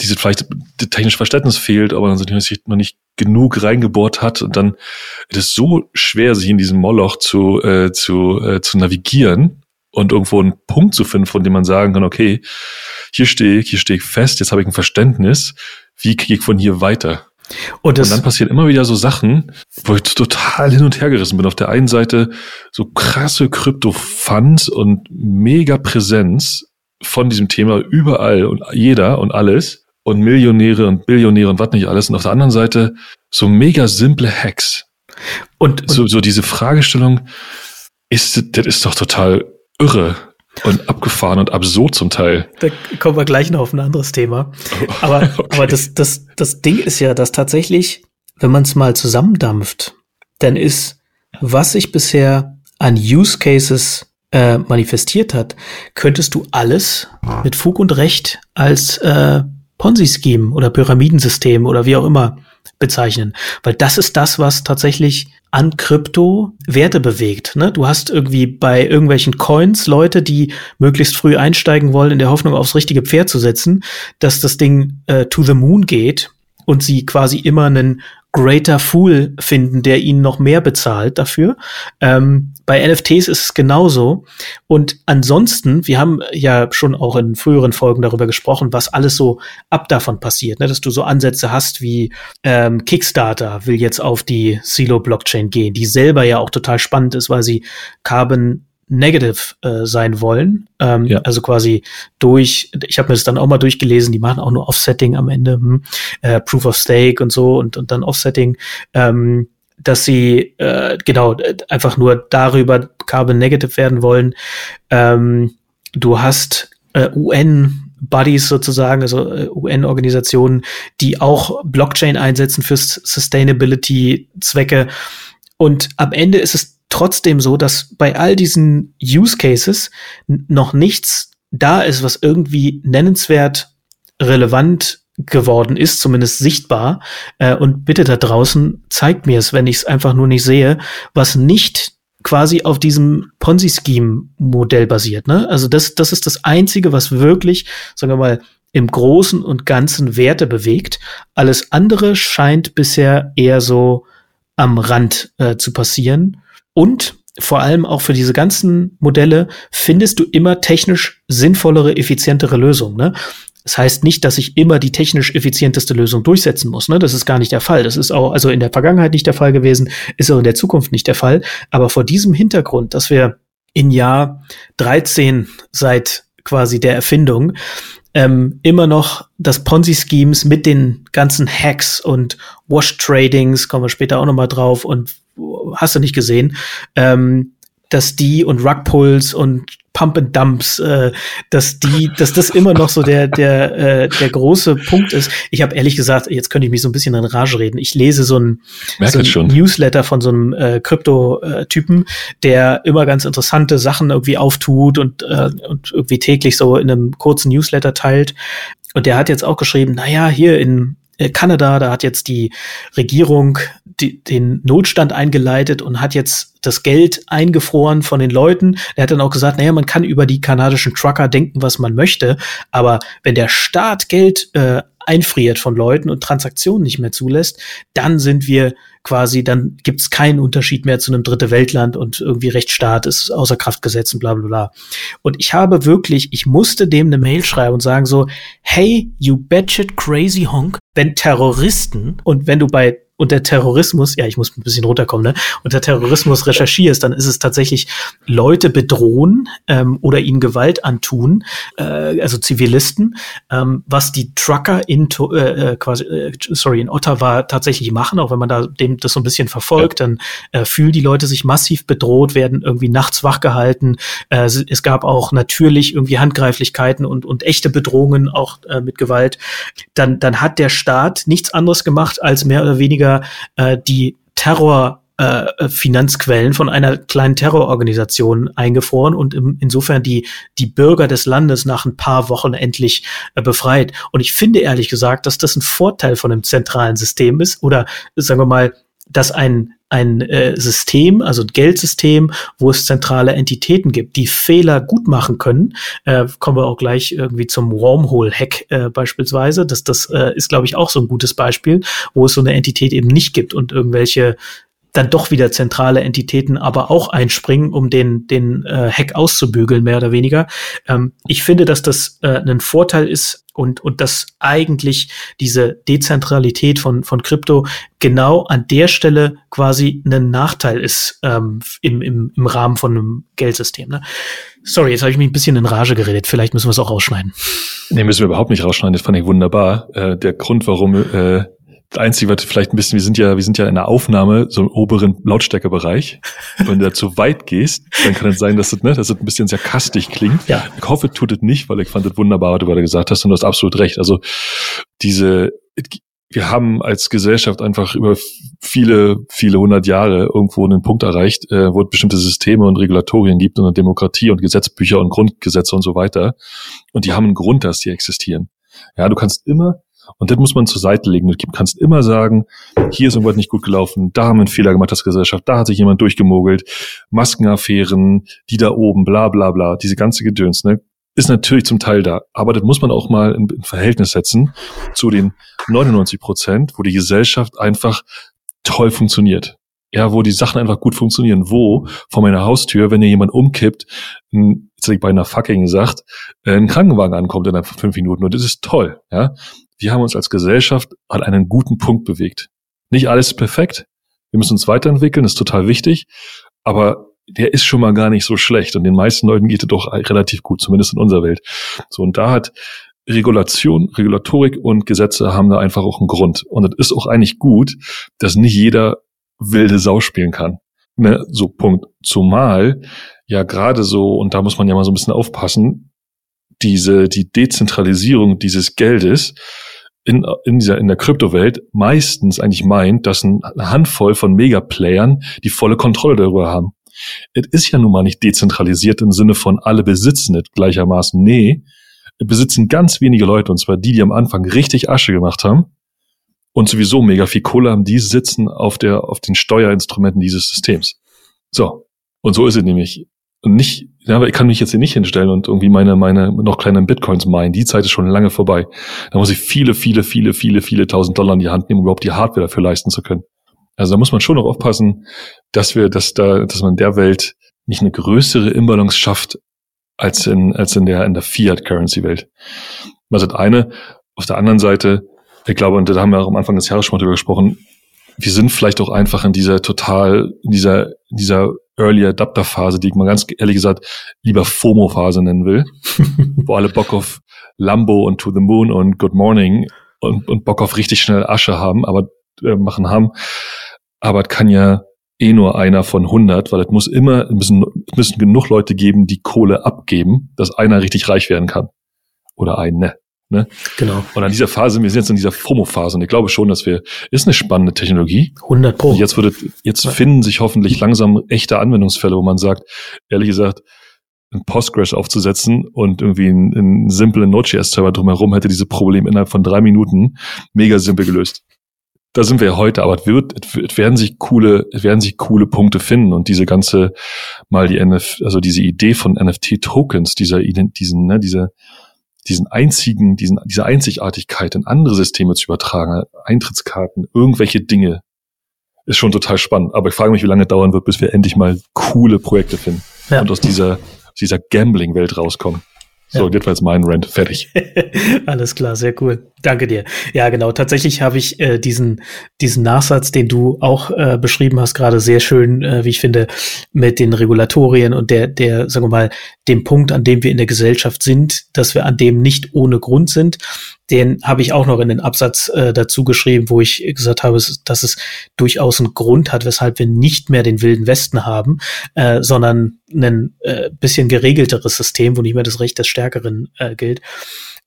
diese vielleicht technische Verständnis fehlt, aber man sich noch nicht genug reingebohrt hat und dann ist es so schwer, sich in diesem Moloch zu, äh, zu, äh, zu navigieren und irgendwo einen Punkt zu finden, von dem man sagen kann, okay, hier stehe ich, hier stehe ich fest, jetzt habe ich ein Verständnis, wie gehe ich von hier weiter? Und, und, dann passieren immer wieder so Sachen, wo ich total hin und her gerissen bin. Auf der einen Seite so krasse Krypto-Funds und mega Präsenz von diesem Thema überall und jeder und alles und Millionäre und Billionäre und was nicht alles. Und auf der anderen Seite so mega simple Hacks. Und, und so, so diese Fragestellung, ist, das ist doch total irre und abgefahren und absurd zum Teil. Da kommen wir gleich noch auf ein anderes Thema. Aber, okay. aber das, das, das Ding ist ja, dass tatsächlich, wenn man es mal zusammendampft, dann ist, was sich bisher an Use Cases äh, manifestiert hat, könntest du alles mit Fug und Recht als äh, Ponzi-Scheme oder Pyramidensystem oder wie auch immer bezeichnen. Weil das ist das, was tatsächlich an Krypto Werte bewegt. Ne? Du hast irgendwie bei irgendwelchen Coins Leute, die möglichst früh einsteigen wollen, in der Hoffnung, aufs richtige Pferd zu setzen, dass das Ding äh, to the moon geht und sie quasi immer einen Greater Fool finden, der ihnen noch mehr bezahlt dafür. Ähm, bei NFTs ist es genauso. Und ansonsten, wir haben ja schon auch in früheren Folgen darüber gesprochen, was alles so ab davon passiert, ne? dass du so Ansätze hast wie ähm, Kickstarter will jetzt auf die Silo-Blockchain gehen, die selber ja auch total spannend ist, weil sie Carbon negative äh, sein wollen. Ähm, ja. Also quasi durch, ich habe mir das dann auch mal durchgelesen, die machen auch nur Offsetting am Ende, hm, äh, Proof of Stake und so und, und dann Offsetting, ähm, dass sie äh, genau einfach nur darüber Carbon Negative werden wollen. Ähm, du hast äh, UN Buddies sozusagen, also äh, UN-Organisationen, die auch Blockchain einsetzen für Sustainability-Zwecke. Und am Ende ist es trotzdem so, dass bei all diesen Use Cases noch nichts da ist, was irgendwie nennenswert relevant geworden ist, zumindest sichtbar. Äh, und bitte da draußen zeigt mir es, wenn ich es einfach nur nicht sehe, was nicht quasi auf diesem Ponzi-Scheme-Modell basiert. Ne? Also das, das ist das Einzige, was wirklich, sagen wir mal, im Großen und Ganzen Werte bewegt. Alles andere scheint bisher eher so am Rand äh, zu passieren. Und vor allem auch für diese ganzen Modelle findest du immer technisch sinnvollere, effizientere Lösungen. Ne? Das heißt nicht, dass ich immer die technisch effizienteste Lösung durchsetzen muss. Ne? Das ist gar nicht der Fall. Das ist auch also in der Vergangenheit nicht der Fall gewesen, ist auch in der Zukunft nicht der Fall. Aber vor diesem Hintergrund, dass wir in Jahr 13 seit quasi der Erfindung ähm, immer noch das Ponzi-Schemes mit den ganzen Hacks und Wash-Tradings, kommen wir später auch noch mal drauf und hast du nicht gesehen, ähm, dass die und Rugpulls und Pump and Dumps, äh, dass die, dass das immer noch so der der äh, der große Punkt ist. Ich habe ehrlich gesagt, jetzt könnte ich mich so ein bisschen in Rage reden. Ich lese so ein, so ein Newsletter von so einem äh, Krypto-Typen, der immer ganz interessante Sachen irgendwie auftut und äh, und irgendwie täglich so in einem kurzen Newsletter teilt. Und der hat jetzt auch geschrieben, naja, hier in äh, Kanada, da hat jetzt die Regierung die, den Notstand eingeleitet und hat jetzt das Geld eingefroren von den Leuten. Er hat dann auch gesagt, naja, man kann über die kanadischen Trucker denken, was man möchte, aber wenn der Staat Geld äh, einfriert von Leuten und Transaktionen nicht mehr zulässt, dann sind wir quasi, dann gibt es keinen Unterschied mehr zu einem dritte Weltland und irgendwie Rechtsstaat ist außer Kraft gesetzt und bla bla bla. Und ich habe wirklich, ich musste dem eine Mail schreiben und sagen so, hey, you batshit crazy honk, wenn Terroristen und wenn du bei unter Terrorismus, ja, ich muss ein bisschen runterkommen, ne, unter Terrorismus recherchierst, dann ist es tatsächlich Leute bedrohen ähm, oder ihnen Gewalt antun, äh, also Zivilisten, ähm, was die Trucker in äh, äh, quasi, äh, sorry, in Ottawa tatsächlich machen, auch wenn man da dem das so ein bisschen verfolgt, dann äh, fühlen die Leute sich massiv bedroht, werden irgendwie nachts wachgehalten. Äh, es gab auch natürlich irgendwie Handgreiflichkeiten und, und echte Bedrohungen auch äh, mit Gewalt. Dann, dann hat der Staat nichts anderes gemacht, als mehr oder weniger weniger äh, die Terror äh, Finanzquellen von einer kleinen Terrororganisation eingefroren und insofern die, die Bürger des Landes nach ein paar Wochen endlich äh, befreit. Und ich finde ehrlich gesagt, dass das ein Vorteil von einem zentralen System ist oder sagen wir mal dass ein ein äh, System, also Geldsystem, wo es zentrale Entitäten gibt, die Fehler gut machen können. Äh, kommen wir auch gleich irgendwie zum Wormhole-Hack äh, beispielsweise. Das, das äh, ist, glaube ich, auch so ein gutes Beispiel, wo es so eine Entität eben nicht gibt und irgendwelche dann doch wieder zentrale Entitäten aber auch einspringen, um den, den äh, Hack auszubügeln, mehr oder weniger. Ähm, ich finde, dass das äh, ein Vorteil ist und, und dass eigentlich diese Dezentralität von, von Krypto genau an der Stelle quasi ein Nachteil ist ähm, im, im, im Rahmen von einem Geldsystem. Ne? Sorry, jetzt habe ich mich ein bisschen in Rage geredet. Vielleicht müssen wir es auch rausschneiden. Nee, müssen wir überhaupt nicht rausschneiden. Das fand ich wunderbar. Äh, der Grund, warum äh, Einzige, was vielleicht ein bisschen, wir sind ja, wir sind ja in der Aufnahme, so im oberen Lautstärkebereich. Wenn du da zu weit gehst, dann kann es sein, dass das, ne, dass das ein bisschen sarkastisch klingt. Ja. Ich hoffe, tut es nicht, weil ich fand es wunderbar, was du gerade gesagt hast und du hast absolut recht. Also diese, wir haben als Gesellschaft einfach über viele, viele hundert Jahre irgendwo einen Punkt erreicht, äh, wo es bestimmte Systeme und Regulatorien gibt und eine Demokratie und Gesetzbücher und Grundgesetze und so weiter. Und die haben einen Grund, dass die existieren. Ja, du kannst immer und das muss man zur Seite legen. Du kannst immer sagen, hier ist irgendwas nicht gut gelaufen, da haben wir einen Fehler gemacht als Gesellschaft, da hat sich jemand durchgemogelt, Maskenaffären, die da oben, bla bla bla, diese ganze Gedöns, ne? Ist natürlich zum Teil da, aber das muss man auch mal in, in Verhältnis setzen zu den 99 Prozent, wo die Gesellschaft einfach toll funktioniert ja, wo die Sachen einfach gut funktionieren, wo vor meiner Haustür, wenn hier jemand umkippt, ein, jetzt hätte ich bei einer fucking gesagt, ein Krankenwagen ankommt in fünf Minuten und das ist toll, ja wir haben uns als Gesellschaft an einen guten Punkt bewegt. Nicht alles perfekt. Wir müssen uns weiterentwickeln, ist total wichtig. Aber der ist schon mal gar nicht so schlecht. Und den meisten Leuten geht es doch relativ gut, zumindest in unserer Welt. So, und da hat Regulation, Regulatorik und Gesetze haben da einfach auch einen Grund. Und es ist auch eigentlich gut, dass nicht jeder wilde Sau spielen kann. Ne, so Punkt. Zumal ja gerade so, und da muss man ja mal so ein bisschen aufpassen, diese, die Dezentralisierung dieses Geldes in, in dieser, in der Kryptowelt meistens eigentlich meint, dass eine Handvoll von Megaplayern die volle Kontrolle darüber haben. Es ist ja nun mal nicht dezentralisiert im Sinne von alle besitzen es gleichermaßen. Nee, besitzen ganz wenige Leute, und zwar die, die am Anfang richtig Asche gemacht haben und sowieso mega viel Kohle haben, die sitzen auf der, auf den Steuerinstrumenten dieses Systems. So. Und so ist es nämlich. Und nicht, ja, aber ich kann mich jetzt hier nicht hinstellen und irgendwie meine, meine noch kleinen Bitcoins meinen. Die Zeit ist schon lange vorbei. Da muss ich viele, viele, viele, viele, viele tausend Dollar in die Hand nehmen, um überhaupt die Hardware dafür leisten zu können. Also da muss man schon noch aufpassen, dass wir, dass da, dass man in der Welt nicht eine größere Imbalance schafft als in, als in der, in der Fiat-Currency-Welt. Also das eine. Auf der anderen Seite, ich glaube, und da haben wir auch am Anfang des Jahres schon mal drüber gesprochen, wir sind vielleicht auch einfach in dieser total, in dieser, in dieser Early Adapter Phase, die ich mal ganz ehrlich gesagt lieber FOMO Phase nennen will, wo alle Bock auf Lambo und To the Moon und Good Morning und, und Bock auf richtig schnell Asche haben, aber äh, machen haben. Aber es kann ja eh nur einer von 100, weil es muss immer, es müssen, müssen genug Leute geben, die Kohle abgeben, dass einer richtig reich werden kann. Oder eine. Ne? Genau. Und an dieser Phase, wir sind jetzt in dieser FOMO-Phase und ich glaube schon, dass wir, ist eine spannende Technologie. 100 Pro. Und jetzt würde, jetzt ja. finden sich hoffentlich langsam echte Anwendungsfälle, wo man sagt, ehrlich gesagt, ein Postgres aufzusetzen und irgendwie einen, einen simplen Node.js-Server drumherum hätte diese Probleme innerhalb von drei Minuten mega simpel gelöst. Da sind wir ja heute, aber es, wird, es werden sich coole, es werden sich coole Punkte finden und diese ganze, mal die NF, also diese Idee von NFT-Tokens, dieser, diesen, ne, diese, diesen einzigen, diesen, diese Einzigartigkeit in andere Systeme zu übertragen, Eintrittskarten, irgendwelche Dinge, ist schon total spannend. Aber ich frage mich, wie lange dauern wird, bis wir endlich mal coole Projekte finden ja. und aus dieser, dieser Gambling-Welt rauskommen. So, ja. jetzt war jetzt mein Rant fertig. Alles klar, sehr cool. Danke dir. Ja, genau. Tatsächlich habe ich äh, diesen, diesen Nachsatz, den du auch äh, beschrieben hast, gerade sehr schön, äh, wie ich finde, mit den Regulatorien und der, der, sagen wir mal, dem Punkt, an dem wir in der Gesellschaft sind, dass wir an dem nicht ohne Grund sind den habe ich auch noch in den Absatz äh, dazu geschrieben, wo ich gesagt habe, dass es durchaus einen Grund hat, weshalb wir nicht mehr den wilden Westen haben, äh, sondern ein äh, bisschen geregelteres System, wo nicht mehr das Recht des Stärkeren äh, gilt.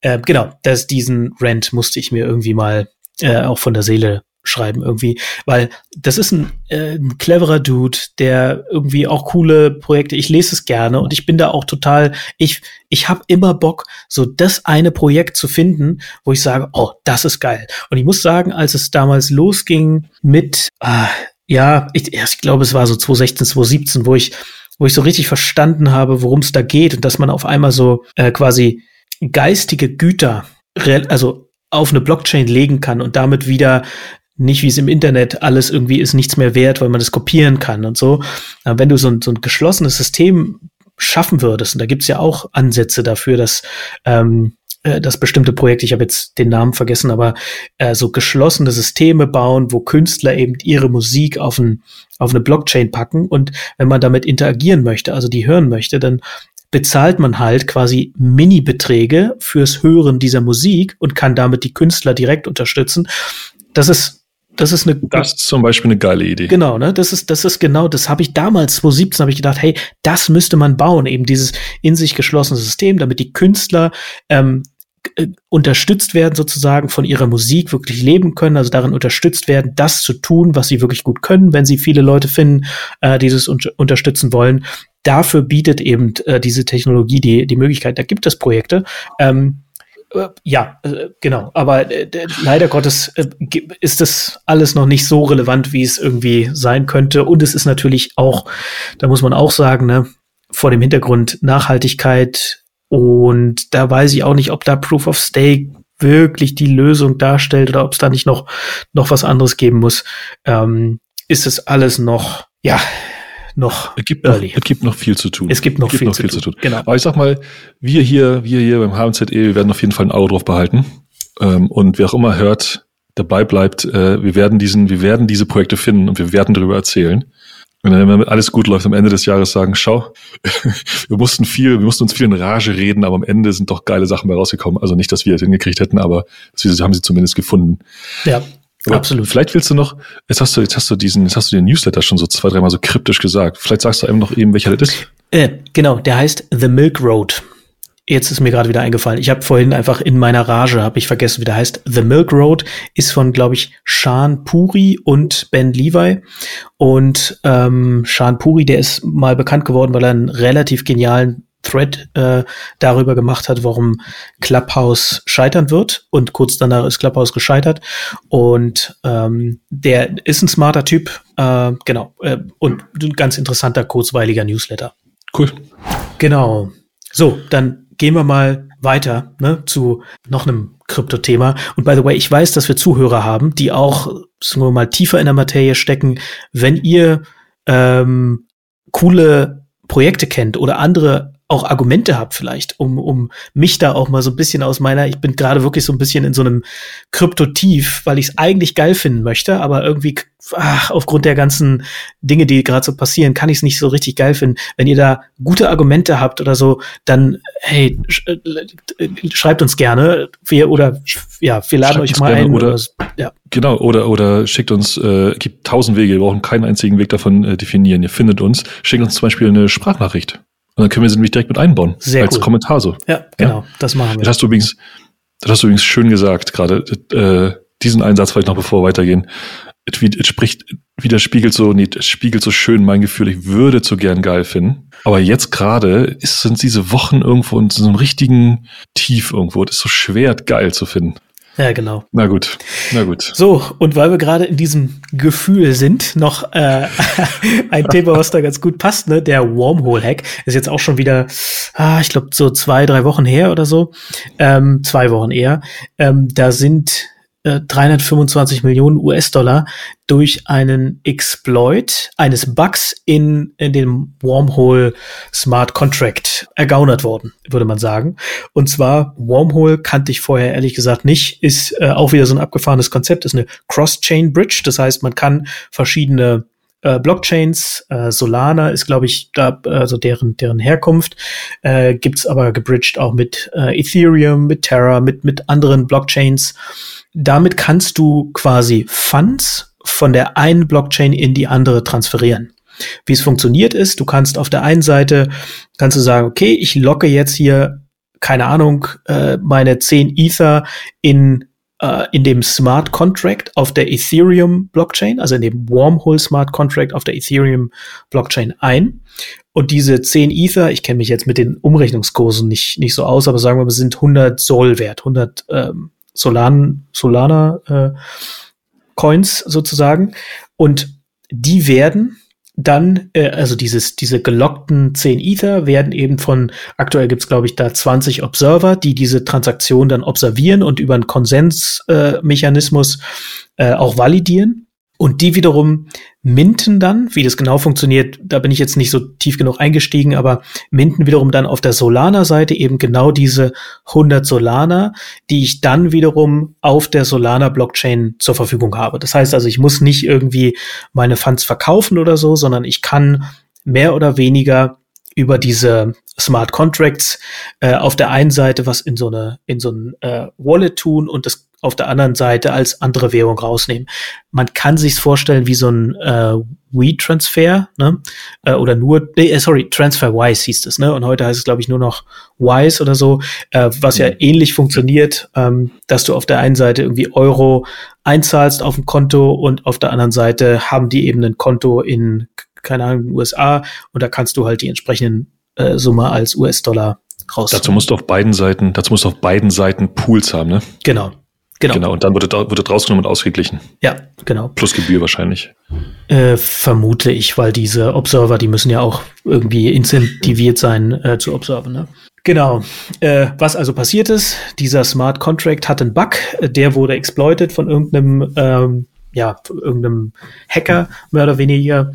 Äh, genau, dass diesen Rant musste ich mir irgendwie mal äh, auch von der Seele schreiben irgendwie, weil das ist ein, äh, ein cleverer Dude, der irgendwie auch coole Projekte, ich lese es gerne und ich bin da auch total, ich, ich habe immer Bock, so das eine Projekt zu finden, wo ich sage, oh, das ist geil. Und ich muss sagen, als es damals losging mit, ah, ja, ich, ich glaube, es war so 2016, 2017, wo ich, wo ich so richtig verstanden habe, worum es da geht und dass man auf einmal so äh, quasi geistige Güter, also auf eine Blockchain legen kann und damit wieder nicht wie es im Internet alles irgendwie ist nichts mehr wert, weil man das kopieren kann und so. Aber wenn du so ein, so ein geschlossenes System schaffen würdest, und da gibt's ja auch Ansätze dafür, dass ähm, äh, das bestimmte Projekt, ich habe jetzt den Namen vergessen, aber äh, so geschlossene Systeme bauen, wo Künstler eben ihre Musik auf, ein, auf eine Blockchain packen und wenn man damit interagieren möchte, also die hören möchte, dann bezahlt man halt quasi Mini-Beträge fürs Hören dieser Musik und kann damit die Künstler direkt unterstützen. Das ist das ist eine. Das ist zum Beispiel eine geile Idee. Genau, ne? Das ist, das ist genau, das habe ich damals, 2017, habe ich gedacht, hey, das müsste man bauen, eben dieses in sich geschlossene System, damit die Künstler ähm, äh, unterstützt werden, sozusagen von ihrer Musik wirklich leben können, also darin unterstützt werden, das zu tun, was sie wirklich gut können, wenn sie viele Leute finden, äh, dieses un unterstützen wollen. Dafür bietet eben äh, diese Technologie die, die Möglichkeit. Da gibt es Projekte. Ähm, äh, ja, äh, genau. Aber äh, leider Gottes ist das alles noch nicht so relevant, wie es irgendwie sein könnte. Und es ist natürlich auch, da muss man auch sagen, ne, vor dem Hintergrund Nachhaltigkeit. Und da weiß ich auch nicht, ob da Proof of Stake wirklich die Lösung darstellt oder ob es da nicht noch, noch was anderes geben muss. Ähm, ist es alles noch, ja, noch es gibt early. Noch, es gibt noch viel zu tun. Es gibt noch, es gibt viel, noch zu viel, zu tun. Genau. Aber ich sag mal, wir hier, wir hier beim HMZE, wir werden auf jeden Fall ein Auge drauf behalten. Ähm, und wer auch immer hört, dabei bleibt, äh, wir werden diesen, wir werden diese Projekte finden und wir werden darüber erzählen. Und dann, wenn alles gut läuft, am Ende des Jahres sagen, schau, wir mussten viel, wir mussten uns viel in Rage reden, aber am Ende sind doch geile Sachen bei rausgekommen. Also nicht, dass wir es hingekriegt hätten, aber wir haben sie zumindest gefunden. Ja. Aber Absolut. Vielleicht willst du noch, jetzt hast du, jetzt hast du diesen, jetzt hast du den Newsletter schon so zwei, dreimal so kryptisch gesagt. Vielleicht sagst du einem noch eben, welcher das ist. Äh, genau, der heißt The Milk Road. Jetzt ist mir gerade wieder eingefallen. Ich habe vorhin einfach in meiner Rage, habe ich vergessen, wie der heißt. The Milk Road ist von, glaube ich, Sean Puri und Ben Levi. Und ähm, Sean Puri, der ist mal bekannt geworden, weil er einen relativ genialen Thread äh, darüber gemacht hat, warum Clubhouse scheitern wird. Und kurz danach ist Clubhouse gescheitert. Und ähm, der ist ein smarter Typ, äh, genau. Äh, und ein ganz interessanter, kurzweiliger Newsletter. Cool. Genau. So, dann gehen wir mal weiter ne, zu noch einem Krypto-Thema. Und by the way, ich weiß, dass wir Zuhörer haben, die auch, sagen wir mal, tiefer in der Materie stecken. Wenn ihr ähm, coole Projekte kennt oder andere auch Argumente habe vielleicht, um, um mich da auch mal so ein bisschen aus meiner, ich bin gerade wirklich so ein bisschen in so einem Kryptotief, weil ich es eigentlich geil finden möchte, aber irgendwie ach, aufgrund der ganzen Dinge, die gerade so passieren, kann ich es nicht so richtig geil finden. Wenn ihr da gute Argumente habt oder so, dann hey, sch äh, schreibt uns gerne. Wir oder ja, wir laden schreibt euch mal ein. Oder, oder ja. Genau, oder oder schickt uns, äh, gibt tausend Wege, wir brauchen keinen einzigen Weg davon äh, definieren. Ihr findet uns, schickt uns zum Beispiel eine Sprachnachricht. Und dann können wir sie nämlich direkt mit einbauen. Sehr als cool. Kommentar so. Ja, genau. Ja? Das machen wir. Das hast du übrigens, das hast du übrigens schön gesagt, gerade äh, diesen Einsatz vielleicht noch bevor wir weitergehen. Es, es spricht, widerspiegelt so, nee, es spiegelt so schön mein Gefühl, ich würde so gern geil finden. Aber jetzt gerade sind diese Wochen irgendwo in so einem richtigen Tief irgendwo. Es ist so schwer, geil zu finden. Ja, genau. Na gut, na gut. So, und weil wir gerade in diesem Gefühl sind, noch äh, ein Thema, was da ganz gut passt, ne? Der Wormhole-Hack ist jetzt auch schon wieder, ah, ich glaube, so zwei, drei Wochen her oder so. Ähm, zwei Wochen eher. Ähm, da sind 325 äh, Millionen US-Dollar durch einen Exploit eines Bugs in, in dem Wormhole Smart Contract ergaunert worden, würde man sagen. Und zwar Wormhole kannte ich vorher ehrlich gesagt nicht, ist äh, auch wieder so ein abgefahrenes Konzept, ist eine Cross-Chain Bridge. Das heißt, man kann verschiedene äh, Blockchains, äh, Solana ist, glaube ich, da, also deren, deren Herkunft, äh, gibt's aber gebridged auch mit äh, Ethereum, mit Terra, mit, mit anderen Blockchains damit kannst du quasi Funds von der einen Blockchain in die andere transferieren. Wie es funktioniert ist, du kannst auf der einen Seite, kannst du sagen, okay, ich locke jetzt hier, keine Ahnung, äh, meine 10 Ether in, äh, in dem Smart Contract auf der Ethereum Blockchain, also in dem Wormhole Smart Contract auf der Ethereum Blockchain ein. Und diese 10 Ether, ich kenne mich jetzt mit den Umrechnungskursen nicht, nicht so aus, aber sagen wir mal, sind 100 Sol wert, 100 ähm, Solan, Solana äh, Coins sozusagen. Und die werden dann, äh, also dieses, diese gelockten 10 Ether werden eben von, aktuell gibt's glaube ich, da 20 Observer, die diese Transaktion dann observieren und über einen Konsensmechanismus äh, äh, auch validieren. Und die wiederum minten dann, wie das genau funktioniert, da bin ich jetzt nicht so tief genug eingestiegen, aber minten wiederum dann auf der Solana-Seite eben genau diese 100 Solana, die ich dann wiederum auf der Solana-Blockchain zur Verfügung habe. Das heißt also, ich muss nicht irgendwie meine Funds verkaufen oder so, sondern ich kann mehr oder weniger über diese Smart Contracts äh, auf der einen Seite was in so eine in so ein äh, Wallet tun und das auf der anderen Seite als andere Währung rausnehmen. Man kann sich's vorstellen wie so ein äh, We-Transfer, ne? Äh, oder nur, nee, sorry, TransferWise hieß es, ne? Und heute heißt es, glaube ich, nur noch Wise oder so, äh, was ja mhm. ähnlich funktioniert, ähm, dass du auf der einen Seite irgendwie Euro einzahlst auf ein Konto und auf der anderen Seite haben die eben ein Konto in, keine Ahnung, USA und da kannst du halt die entsprechenden äh, Summe als US-Dollar raus. Dazu musst du auf beiden Seiten, dazu musst du auf beiden Seiten Pools haben, ne? Genau. Genau. genau, und dann wird es, wird es rausgenommen und ausgeglichen. Ja, genau. Plus Gebühr wahrscheinlich. Äh, vermute ich, weil diese Observer, die müssen ja auch irgendwie incentiviert sein äh, zu observen. Ne? Genau. Äh, was also passiert ist, dieser Smart Contract hat einen Bug, der wurde exploited von irgendeinem, ähm, ja, irgendeinem Hacker, mehr oder weniger.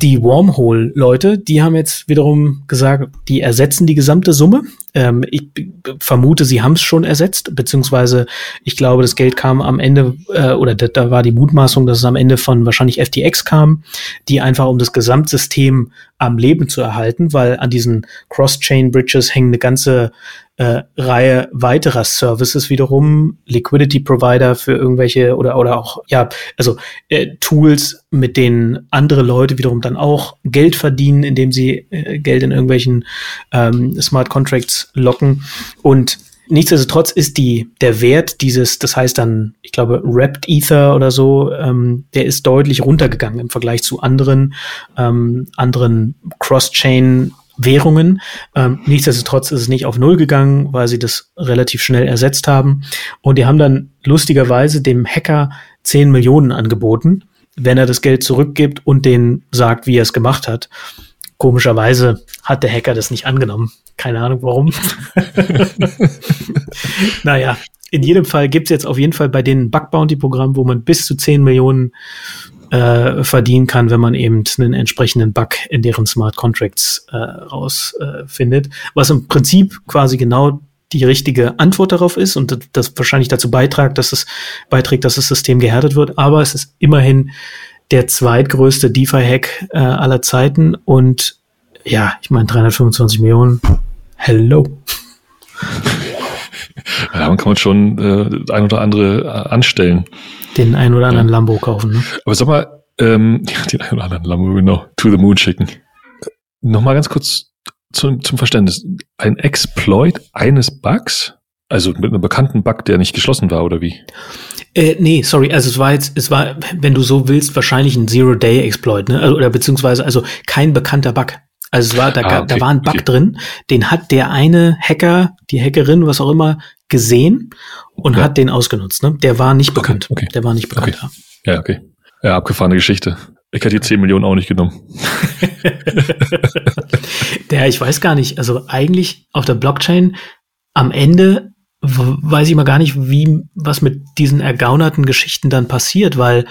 Die Wormhole-Leute, die haben jetzt wiederum gesagt, die ersetzen die gesamte Summe. Ähm, ich vermute, sie haben es schon ersetzt, beziehungsweise ich glaube, das Geld kam am Ende, äh, oder da, da war die Mutmaßung, dass es am Ende von wahrscheinlich FTX kam, die einfach um das Gesamtsystem am Leben zu erhalten, weil an diesen Cross-Chain-Bridges hängen eine ganze äh, Reihe weiterer Services wiederum, Liquidity Provider für irgendwelche oder oder auch ja, also äh, Tools, mit denen andere Leute wiederum dann auch Geld verdienen, indem sie äh, Geld in irgendwelchen ähm, Smart Contracts locken und Nichtsdestotrotz ist die, der Wert dieses, das heißt dann, ich glaube, Wrapped Ether oder so, ähm, der ist deutlich runtergegangen im Vergleich zu anderen, ähm, anderen Cross-Chain Währungen. Ähm, nichtsdestotrotz ist es nicht auf Null gegangen, weil sie das relativ schnell ersetzt haben. Und die haben dann lustigerweise dem Hacker 10 Millionen angeboten, wenn er das Geld zurückgibt und den sagt, wie er es gemacht hat. Komischerweise hat der Hacker das nicht angenommen. Keine Ahnung warum. naja, in jedem Fall gibt es jetzt auf jeden Fall bei den Bug Bounty Programmen, wo man bis zu 10 Millionen äh, verdienen kann, wenn man eben einen entsprechenden Bug in deren Smart Contracts äh, rausfindet. Äh, was im Prinzip quasi genau die richtige Antwort darauf ist und das wahrscheinlich dazu beiträgt, dass es beiträgt, dass das System gehärtet wird. Aber es ist immerhin der zweitgrößte DeFi-Hack äh, aller Zeiten und ja, ich meine 325 Millionen. Hello. Ja, man kann man schon äh, ein oder andere äh, anstellen den ein oder anderen ja. Lambo kaufen. Ne? Aber sag mal, ähm, den ein oder anderen Lambo, genau, to the moon schicken. Nochmal ganz kurz zum, zum Verständnis. Ein Exploit eines Bugs? Also mit einem bekannten Bug, der nicht geschlossen war, oder wie? Äh, nee, sorry, also es war jetzt, es war, wenn du so willst, wahrscheinlich ein Zero-Day-Exploit, ne? Also, oder beziehungsweise, also kein bekannter Bug. Also es war, da, ah, okay, da war ein Bug okay. drin, den hat der eine Hacker, die Hackerin, was auch immer, gesehen und ja. hat den ausgenutzt. Ne? Der war nicht bekannt. Okay. Der war nicht bekannt. Ja, okay. Ja, abgefahrene Geschichte. Ich hätte die 10 Millionen auch nicht genommen. der, ich weiß gar nicht, also eigentlich auf der Blockchain am Ende weiß ich mal gar nicht, wie was mit diesen ergaunerten Geschichten dann passiert, weil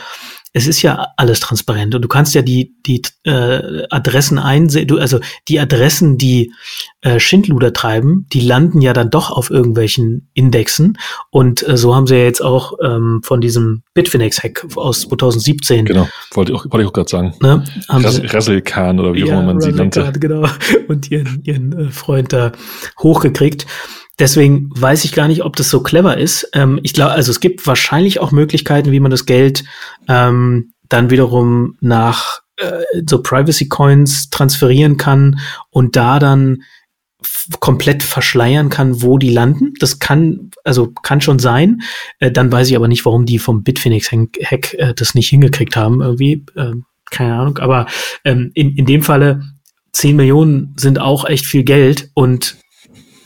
es ist ja alles transparent und du kannst ja die die äh, Adressen einsehen, du, also die Adressen, die äh, Schindluder treiben, die landen ja dann doch auf irgendwelchen Indexen und äh, so haben sie ja jetzt auch ähm, von diesem Bitfinex-Hack aus 2017. Genau, wollte ich auch, wollte ich auch gerade sagen. Ne? Rasselkahn oder wie auch immer man sie nannte. Genau, und ihren, ihren äh, Freund da hochgekriegt. Deswegen weiß ich gar nicht, ob das so clever ist. Ähm, ich glaube, also es gibt wahrscheinlich auch Möglichkeiten, wie man das Geld ähm, dann wiederum nach äh, so Privacy Coins transferieren kann und da dann komplett verschleiern kann, wo die landen. Das kann, also kann schon sein. Äh, dann weiß ich aber nicht, warum die vom Bitfinex-Hack äh, das nicht hingekriegt haben, irgendwie. Äh, keine Ahnung. Aber ähm, in, in dem Falle 10 Millionen sind auch echt viel Geld und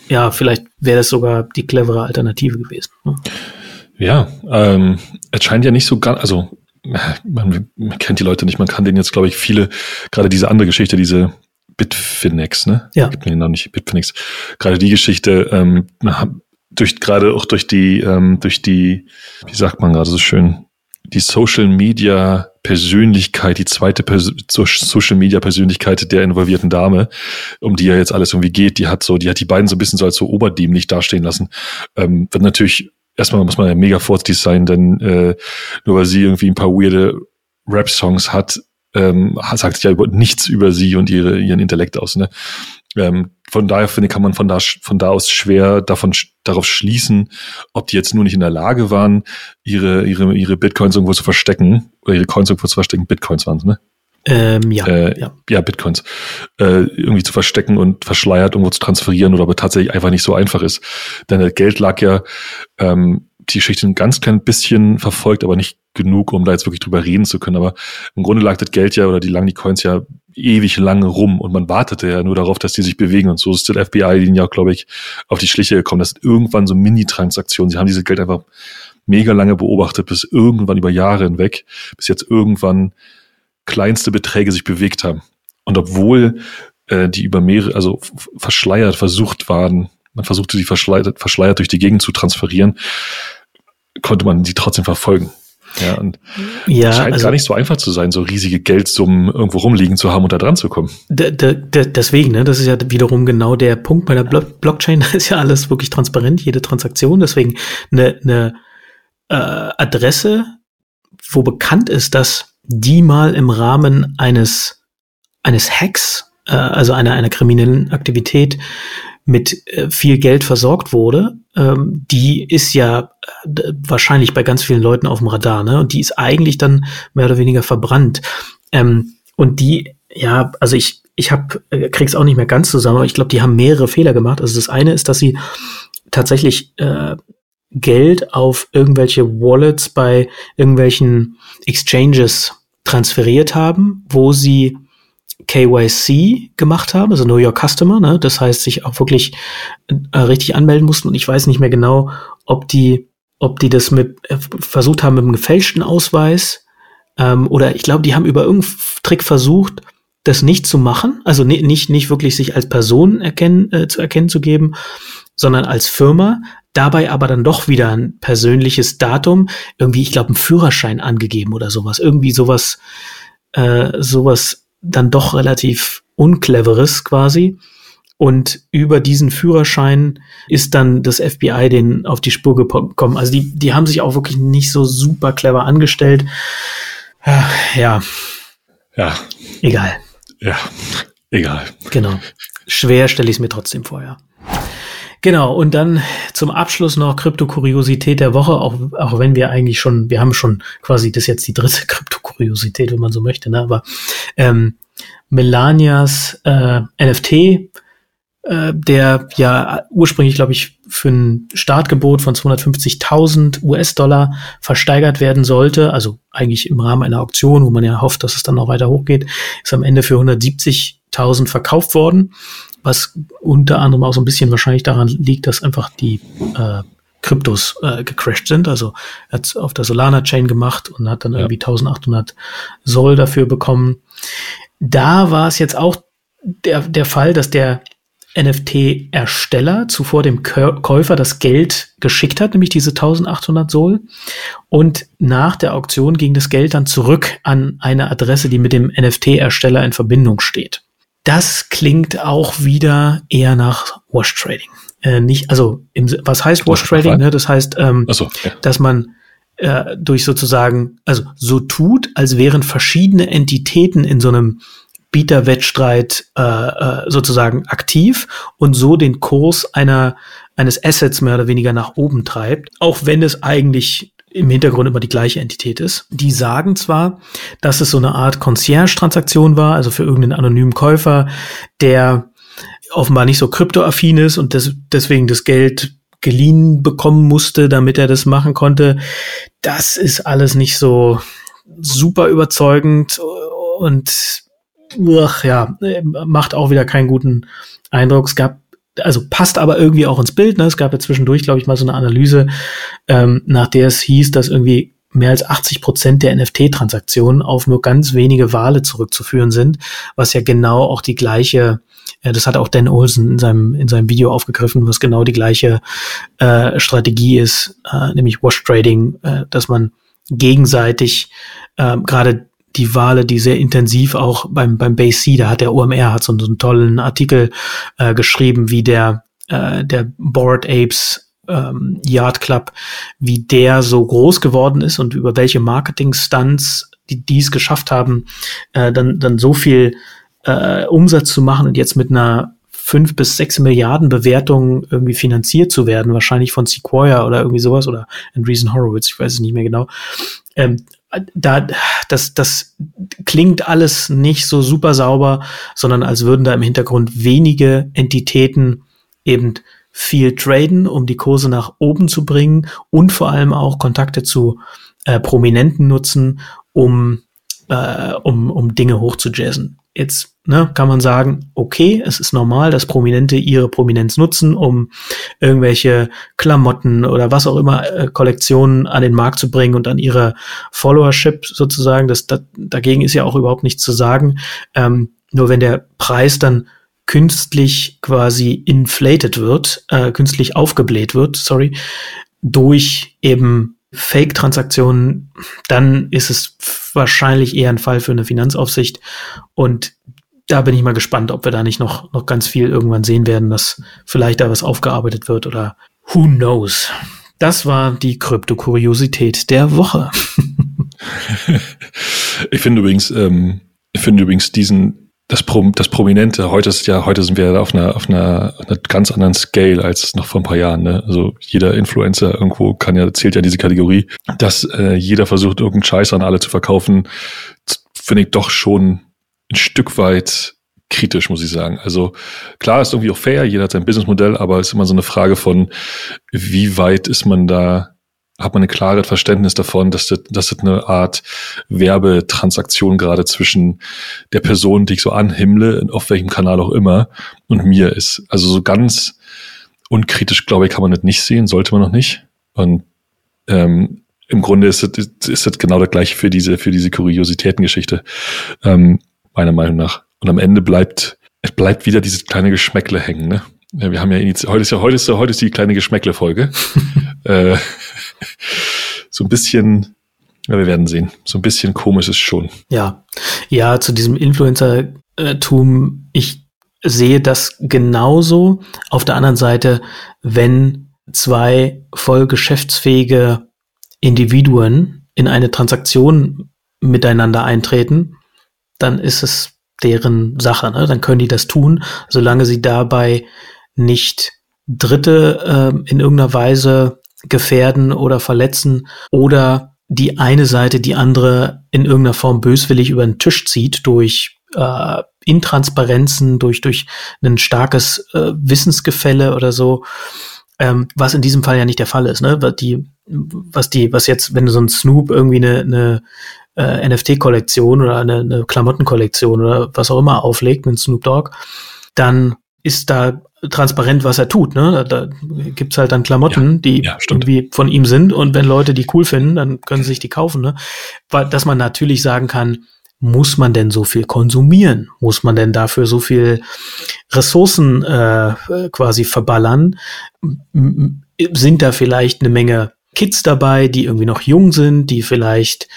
ja, vielleicht wäre das sogar die clevere Alternative gewesen. Ne? Ja, ähm, es scheint ja nicht so ganz, also man, man kennt die Leute nicht, man kann denen jetzt, glaube ich, viele, gerade diese andere Geschichte, diese Bitfinex, ne? Ja. Gibt mir den Namen nicht, Bitfinex. Gerade die Geschichte, ähm, durch, gerade auch durch die, ähm, durch die, wie sagt man gerade so schön, die Social Media Persönlichkeit, die zweite Pers Social Media Persönlichkeit der involvierten Dame, um die ja jetzt alles irgendwie geht, die hat so, die hat die beiden so ein bisschen so als so oberdämlich dastehen lassen. Ähm, wird natürlich, erstmal muss man ja mega vorsichtig sein, denn äh, nur weil sie irgendwie ein paar weirde Rap-Songs hat, ähm, sagt ja nichts über sie und ihre, ihren Intellekt aus. Ne? Ähm, von daher finde ich, kann man von da, von da aus schwer davon, darauf schließen, ob die jetzt nur nicht in der Lage waren, ihre, ihre, ihre Bitcoins irgendwo zu verstecken oder ihre Coins irgendwo zu verstecken. Bitcoins waren es, ne? Ähm, ja, äh, ja. ja, Bitcoins äh, irgendwie zu verstecken und verschleiert irgendwo zu transferieren oder aber tatsächlich einfach nicht so einfach ist. Denn das Geld lag ja ähm, die Geschichte ein ganz klein bisschen verfolgt, aber nicht genug, um da jetzt wirklich drüber reden zu können. Aber im Grunde lag das Geld ja oder die lagen die Coins ja ewig lange rum und man wartete ja nur darauf, dass die sich bewegen und so ist das FBI ihnen ja, glaube ich, auf die Schliche gekommen. Das sind irgendwann so Mini-Transaktionen. Sie haben dieses Geld einfach mega lange beobachtet, bis irgendwann über Jahre hinweg, bis jetzt irgendwann kleinste Beträge sich bewegt haben. Und obwohl äh, die über mehrere, also verschleiert versucht waren, man versuchte sie verschleiert, verschleiert durch die Gegend zu transferieren, konnte man die trotzdem verfolgen. Ja, und ja, scheint also, gar nicht so einfach zu sein, so riesige Geldsummen irgendwo rumliegen zu haben und da dran zu kommen. deswegen, ne, das ist ja wiederum genau der Punkt bei der Blockchain, da ist ja alles wirklich transparent, jede Transaktion. Deswegen eine, eine äh, Adresse, wo bekannt ist, dass die mal im Rahmen eines, eines Hacks, äh, also einer, einer kriminellen Aktivität, mit äh, viel Geld versorgt wurde, ähm, die ist ja äh, wahrscheinlich bei ganz vielen Leuten auf dem Radar, ne? Und die ist eigentlich dann mehr oder weniger verbrannt. Ähm, und die, ja, also ich, ich hab, äh, krieg's auch nicht mehr ganz zusammen, aber ich glaube, die haben mehrere Fehler gemacht. Also das eine ist, dass sie tatsächlich Geld auf irgendwelche Wallets bei irgendwelchen Exchanges transferiert haben, wo sie KYC gemacht haben, also Know Your Customer, ne? das heißt, sich auch wirklich äh, richtig anmelden mussten. Und ich weiß nicht mehr genau, ob die, ob die das mit äh, versucht haben mit einem gefälschten Ausweis. Ähm, oder ich glaube, die haben über irgendeinen Trick versucht, das nicht zu machen, also nicht nicht wirklich sich als Person erkennen äh, zu erkennen zu geben, sondern als Firma, dabei aber dann doch wieder ein persönliches Datum, irgendwie, ich glaube, ein Führerschein angegeben oder sowas, irgendwie sowas, äh, sowas dann doch relativ uncleveres quasi. Und über diesen Führerschein ist dann das FBI den auf die Spur gekommen. Also die, die haben sich auch wirklich nicht so super clever angestellt. Ja. Ja. Egal. Ja. Egal. Genau. Schwer stelle ich es mir trotzdem vor, ja. Genau, und dann zum Abschluss noch Kryptokuriosität der Woche, auch, auch wenn wir eigentlich schon, wir haben schon quasi das jetzt die dritte Kryptokuriosität, wenn man so möchte, ne? aber ähm, Melanias äh, NFT, äh, der ja ursprünglich, glaube ich, für ein Startgebot von 250.000 US-Dollar versteigert werden sollte, also eigentlich im Rahmen einer Auktion, wo man ja hofft, dass es dann noch weiter hochgeht, ist am Ende für 170.000 verkauft worden was unter anderem auch so ein bisschen wahrscheinlich daran liegt, dass einfach die äh, Kryptos äh, gecrashed sind. Also er hat auf der Solana Chain gemacht und hat dann ja. irgendwie 1800 Soll dafür bekommen. Da war es jetzt auch der, der Fall, dass der NFT-Ersteller zuvor dem Käufer das Geld geschickt hat, nämlich diese 1800 Sol. Und nach der Auktion ging das Geld dann zurück an eine Adresse, die mit dem NFT-Ersteller in Verbindung steht. Das klingt auch wieder eher nach Wash Trading. Äh, nicht, also im, was heißt Wash Trading? Ne? Das heißt, ähm, so, ja. dass man äh, durch sozusagen, also so tut, als wären verschiedene Entitäten in so einem Bieterwettstreit äh, äh, sozusagen aktiv und so den Kurs einer eines Assets mehr oder weniger nach oben treibt, auch wenn es eigentlich im Hintergrund immer die gleiche Entität ist. Die sagen zwar, dass es so eine Art Concierge-Transaktion war, also für irgendeinen anonymen Käufer, der offenbar nicht so kryptoaffin ist und des, deswegen das Geld geliehen bekommen musste, damit er das machen konnte. Das ist alles nicht so super überzeugend und ach, ja, macht auch wieder keinen guten Eindruck. Es gab also passt aber irgendwie auch ins Bild. Ne? Es gab ja zwischendurch, glaube ich, mal so eine Analyse, ähm, nach der es hieß, dass irgendwie mehr als 80 Prozent der NFT-Transaktionen auf nur ganz wenige Wale zurückzuführen sind, was ja genau auch die gleiche, ja, das hat auch Dan Olsen in seinem, in seinem Video aufgegriffen, was genau die gleiche äh, Strategie ist, äh, nämlich Wash Trading, äh, dass man gegenseitig äh, gerade die Wale, die sehr intensiv auch beim, beim BC, da hat der OMR hat so, so einen tollen Artikel äh, geschrieben, wie der, äh, der Bored Apes ähm, Yard Club, wie der so groß geworden ist und über welche Marketing-Stunts die dies geschafft haben, äh, dann, dann so viel äh, Umsatz zu machen und jetzt mit einer fünf bis sechs Milliarden Bewertung irgendwie finanziert zu werden, wahrscheinlich von Sequoia oder irgendwie sowas oder Andreessen Horowitz, ich weiß es nicht mehr genau. Ähm, da, das, das klingt alles nicht so super sauber, sondern als würden da im Hintergrund wenige Entitäten eben viel traden, um die Kurse nach oben zu bringen und vor allem auch Kontakte zu äh, Prominenten nutzen, um, äh, um, um Dinge hochzujazzen. Jetzt ne, kann man sagen, okay, es ist normal, dass Prominente ihre Prominenz nutzen, um irgendwelche Klamotten oder was auch immer äh, Kollektionen an den Markt zu bringen und an ihre Followership sozusagen. Das, das, dagegen ist ja auch überhaupt nichts zu sagen. Ähm, nur wenn der Preis dann künstlich quasi inflated wird, äh, künstlich aufgebläht wird, sorry, durch eben Fake-Transaktionen, dann ist es wahrscheinlich eher ein Fall für eine Finanzaufsicht. Und da bin ich mal gespannt, ob wir da nicht noch, noch ganz viel irgendwann sehen werden, dass vielleicht da was aufgearbeitet wird oder who knows. Das war die Kryptokuriosität der Woche. ich finde übrigens, ähm, ich finde übrigens diesen das, Pro, das Prominente, heute ist ja, heute sind wir auf einer, auf einer, auf einer ganz anderen Scale als noch vor ein paar Jahren. Ne? Also jeder Influencer irgendwo kann ja, zählt ja diese Kategorie, dass äh, jeder versucht, irgendeinen Scheiß an alle zu verkaufen, finde ich doch schon ein Stück weit kritisch, muss ich sagen. Also klar ist irgendwie auch fair, jeder hat sein Businessmodell, aber es ist immer so eine Frage von, wie weit ist man da hat man ein klares Verständnis davon, dass das, dass das eine Art Werbetransaktion gerade zwischen der Person, die ich so anhimmle, auf welchem Kanal auch immer, und mir ist. Also so ganz unkritisch, glaube ich, kann man das nicht sehen, sollte man noch nicht. Und ähm, im Grunde ist das, ist das genau das gleiche für diese, für diese Kuriositätengeschichte, ähm, meiner Meinung nach. Und am Ende bleibt, es bleibt wieder dieses kleine Geschmäckle hängen, ne? Ja, wir haben ja heute ist ja heute ist, heute ist die kleine Geschmäckle-Folge. äh, so ein bisschen, ja, wir werden sehen. So ein bisschen komisch ist schon. Ja, ja, zu diesem Influencer-Tum, ich sehe das genauso. Auf der anderen Seite, wenn zwei voll geschäftsfähige Individuen in eine Transaktion miteinander eintreten, dann ist es deren Sache. Ne? Dann können die das tun, solange sie dabei nicht Dritte äh, in irgendeiner Weise gefährden oder verletzen oder die eine Seite die andere in irgendeiner Form böswillig über den Tisch zieht durch äh, Intransparenzen, durch, durch ein starkes äh, Wissensgefälle oder so, ähm, was in diesem Fall ja nicht der Fall ist, ne? Was die, was die, was jetzt, wenn so ein Snoop irgendwie eine, eine äh, NFT-Kollektion oder eine, eine Klamottenkollektion oder was auch immer auflegt, einen Snoop Dogg, dann ist da transparent, was er tut. Ne? Da, da gibt's halt dann Klamotten, ja, die ja, irgendwie von ihm sind und wenn Leute die cool finden, dann können sie sich die kaufen. Ne? Weil, dass man natürlich sagen kann, muss man denn so viel konsumieren? Muss man denn dafür so viel Ressourcen äh, quasi verballern? Sind da vielleicht eine Menge Kids dabei, die irgendwie noch jung sind, die vielleicht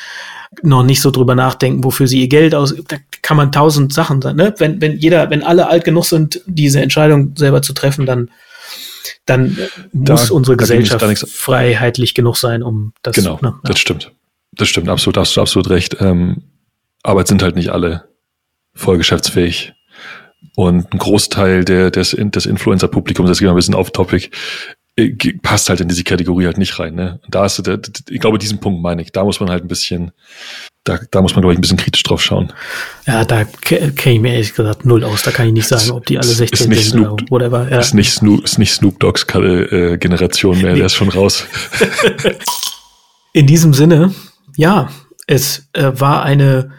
noch nicht so drüber nachdenken, wofür sie ihr Geld aus. Da kann man tausend Sachen sein. Ne? Wenn, wenn jeder, wenn alle alt genug sind, diese Entscheidung selber zu treffen, dann, dann da, muss unsere Gesellschaft freiheitlich genug sein, um das. Genau, ne? ja. das stimmt. Das stimmt, absolut, hast du absolut recht. Ähm, aber es sind halt nicht alle voll geschäftsfähig. Und ein Großteil der, des, des Influencer-Publikums, das geht mal ein bisschen auf Topic, äh, passt halt in diese Kategorie halt nicht rein. Ne? Da ist, ich glaube, diesen Punkt meine ich. Da muss man halt ein bisschen, da, da muss man, glaube ich, ein bisschen kritisch drauf schauen. Ja, da kenne ich mir ehrlich gesagt null aus. Da kann ich nicht sagen, ob die alle 16 ist sind Snoop, oder whatever. Ja. Ist, nicht Snoop, ist nicht Snoop Dogs äh, Generation mehr, der ist schon raus. in diesem Sinne, ja, es äh, war eine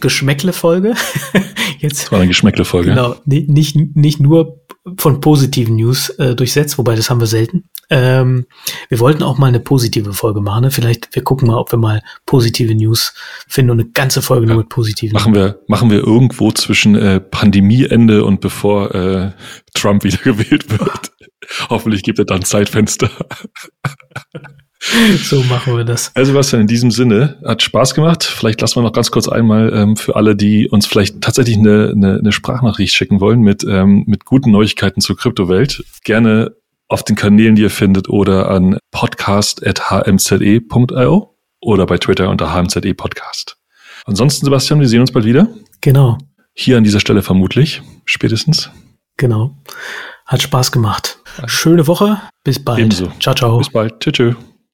Geschmäckle-Folge. Jetzt, war eine Geschmäckle-Folge. Genau, nicht, nicht nur von positiven News äh, durchsetzt, wobei das haben wir selten. Ähm, wir wollten auch mal eine positive Folge machen. Ne? Vielleicht, wir gucken mal, ob wir mal positive News finden und eine ganze Folge nur mit positiven. Machen wir, machen wir irgendwo zwischen äh, Pandemieende und bevor äh, Trump wieder gewählt wird. Hoffentlich gibt er dann Zeitfenster. so machen wir das. Also was denn in diesem Sinne, hat Spaß gemacht. Vielleicht lassen wir noch ganz kurz einmal ähm, für alle, die uns vielleicht tatsächlich eine, eine, eine Sprachnachricht schicken wollen mit, ähm, mit guten Neuigkeiten zur Kryptowelt. Gerne auf den Kanälen, die ihr findet oder an podcast.hmze.io oder bei Twitter unter hmze podcast. Ansonsten, Sebastian, wir sehen uns bald wieder. Genau. Hier an dieser Stelle vermutlich, spätestens. Genau. Hat Spaß gemacht. Schöne Woche. Bis bald. Ebenso. Ciao, ciao. Bis bald. Tschüss. tschüss.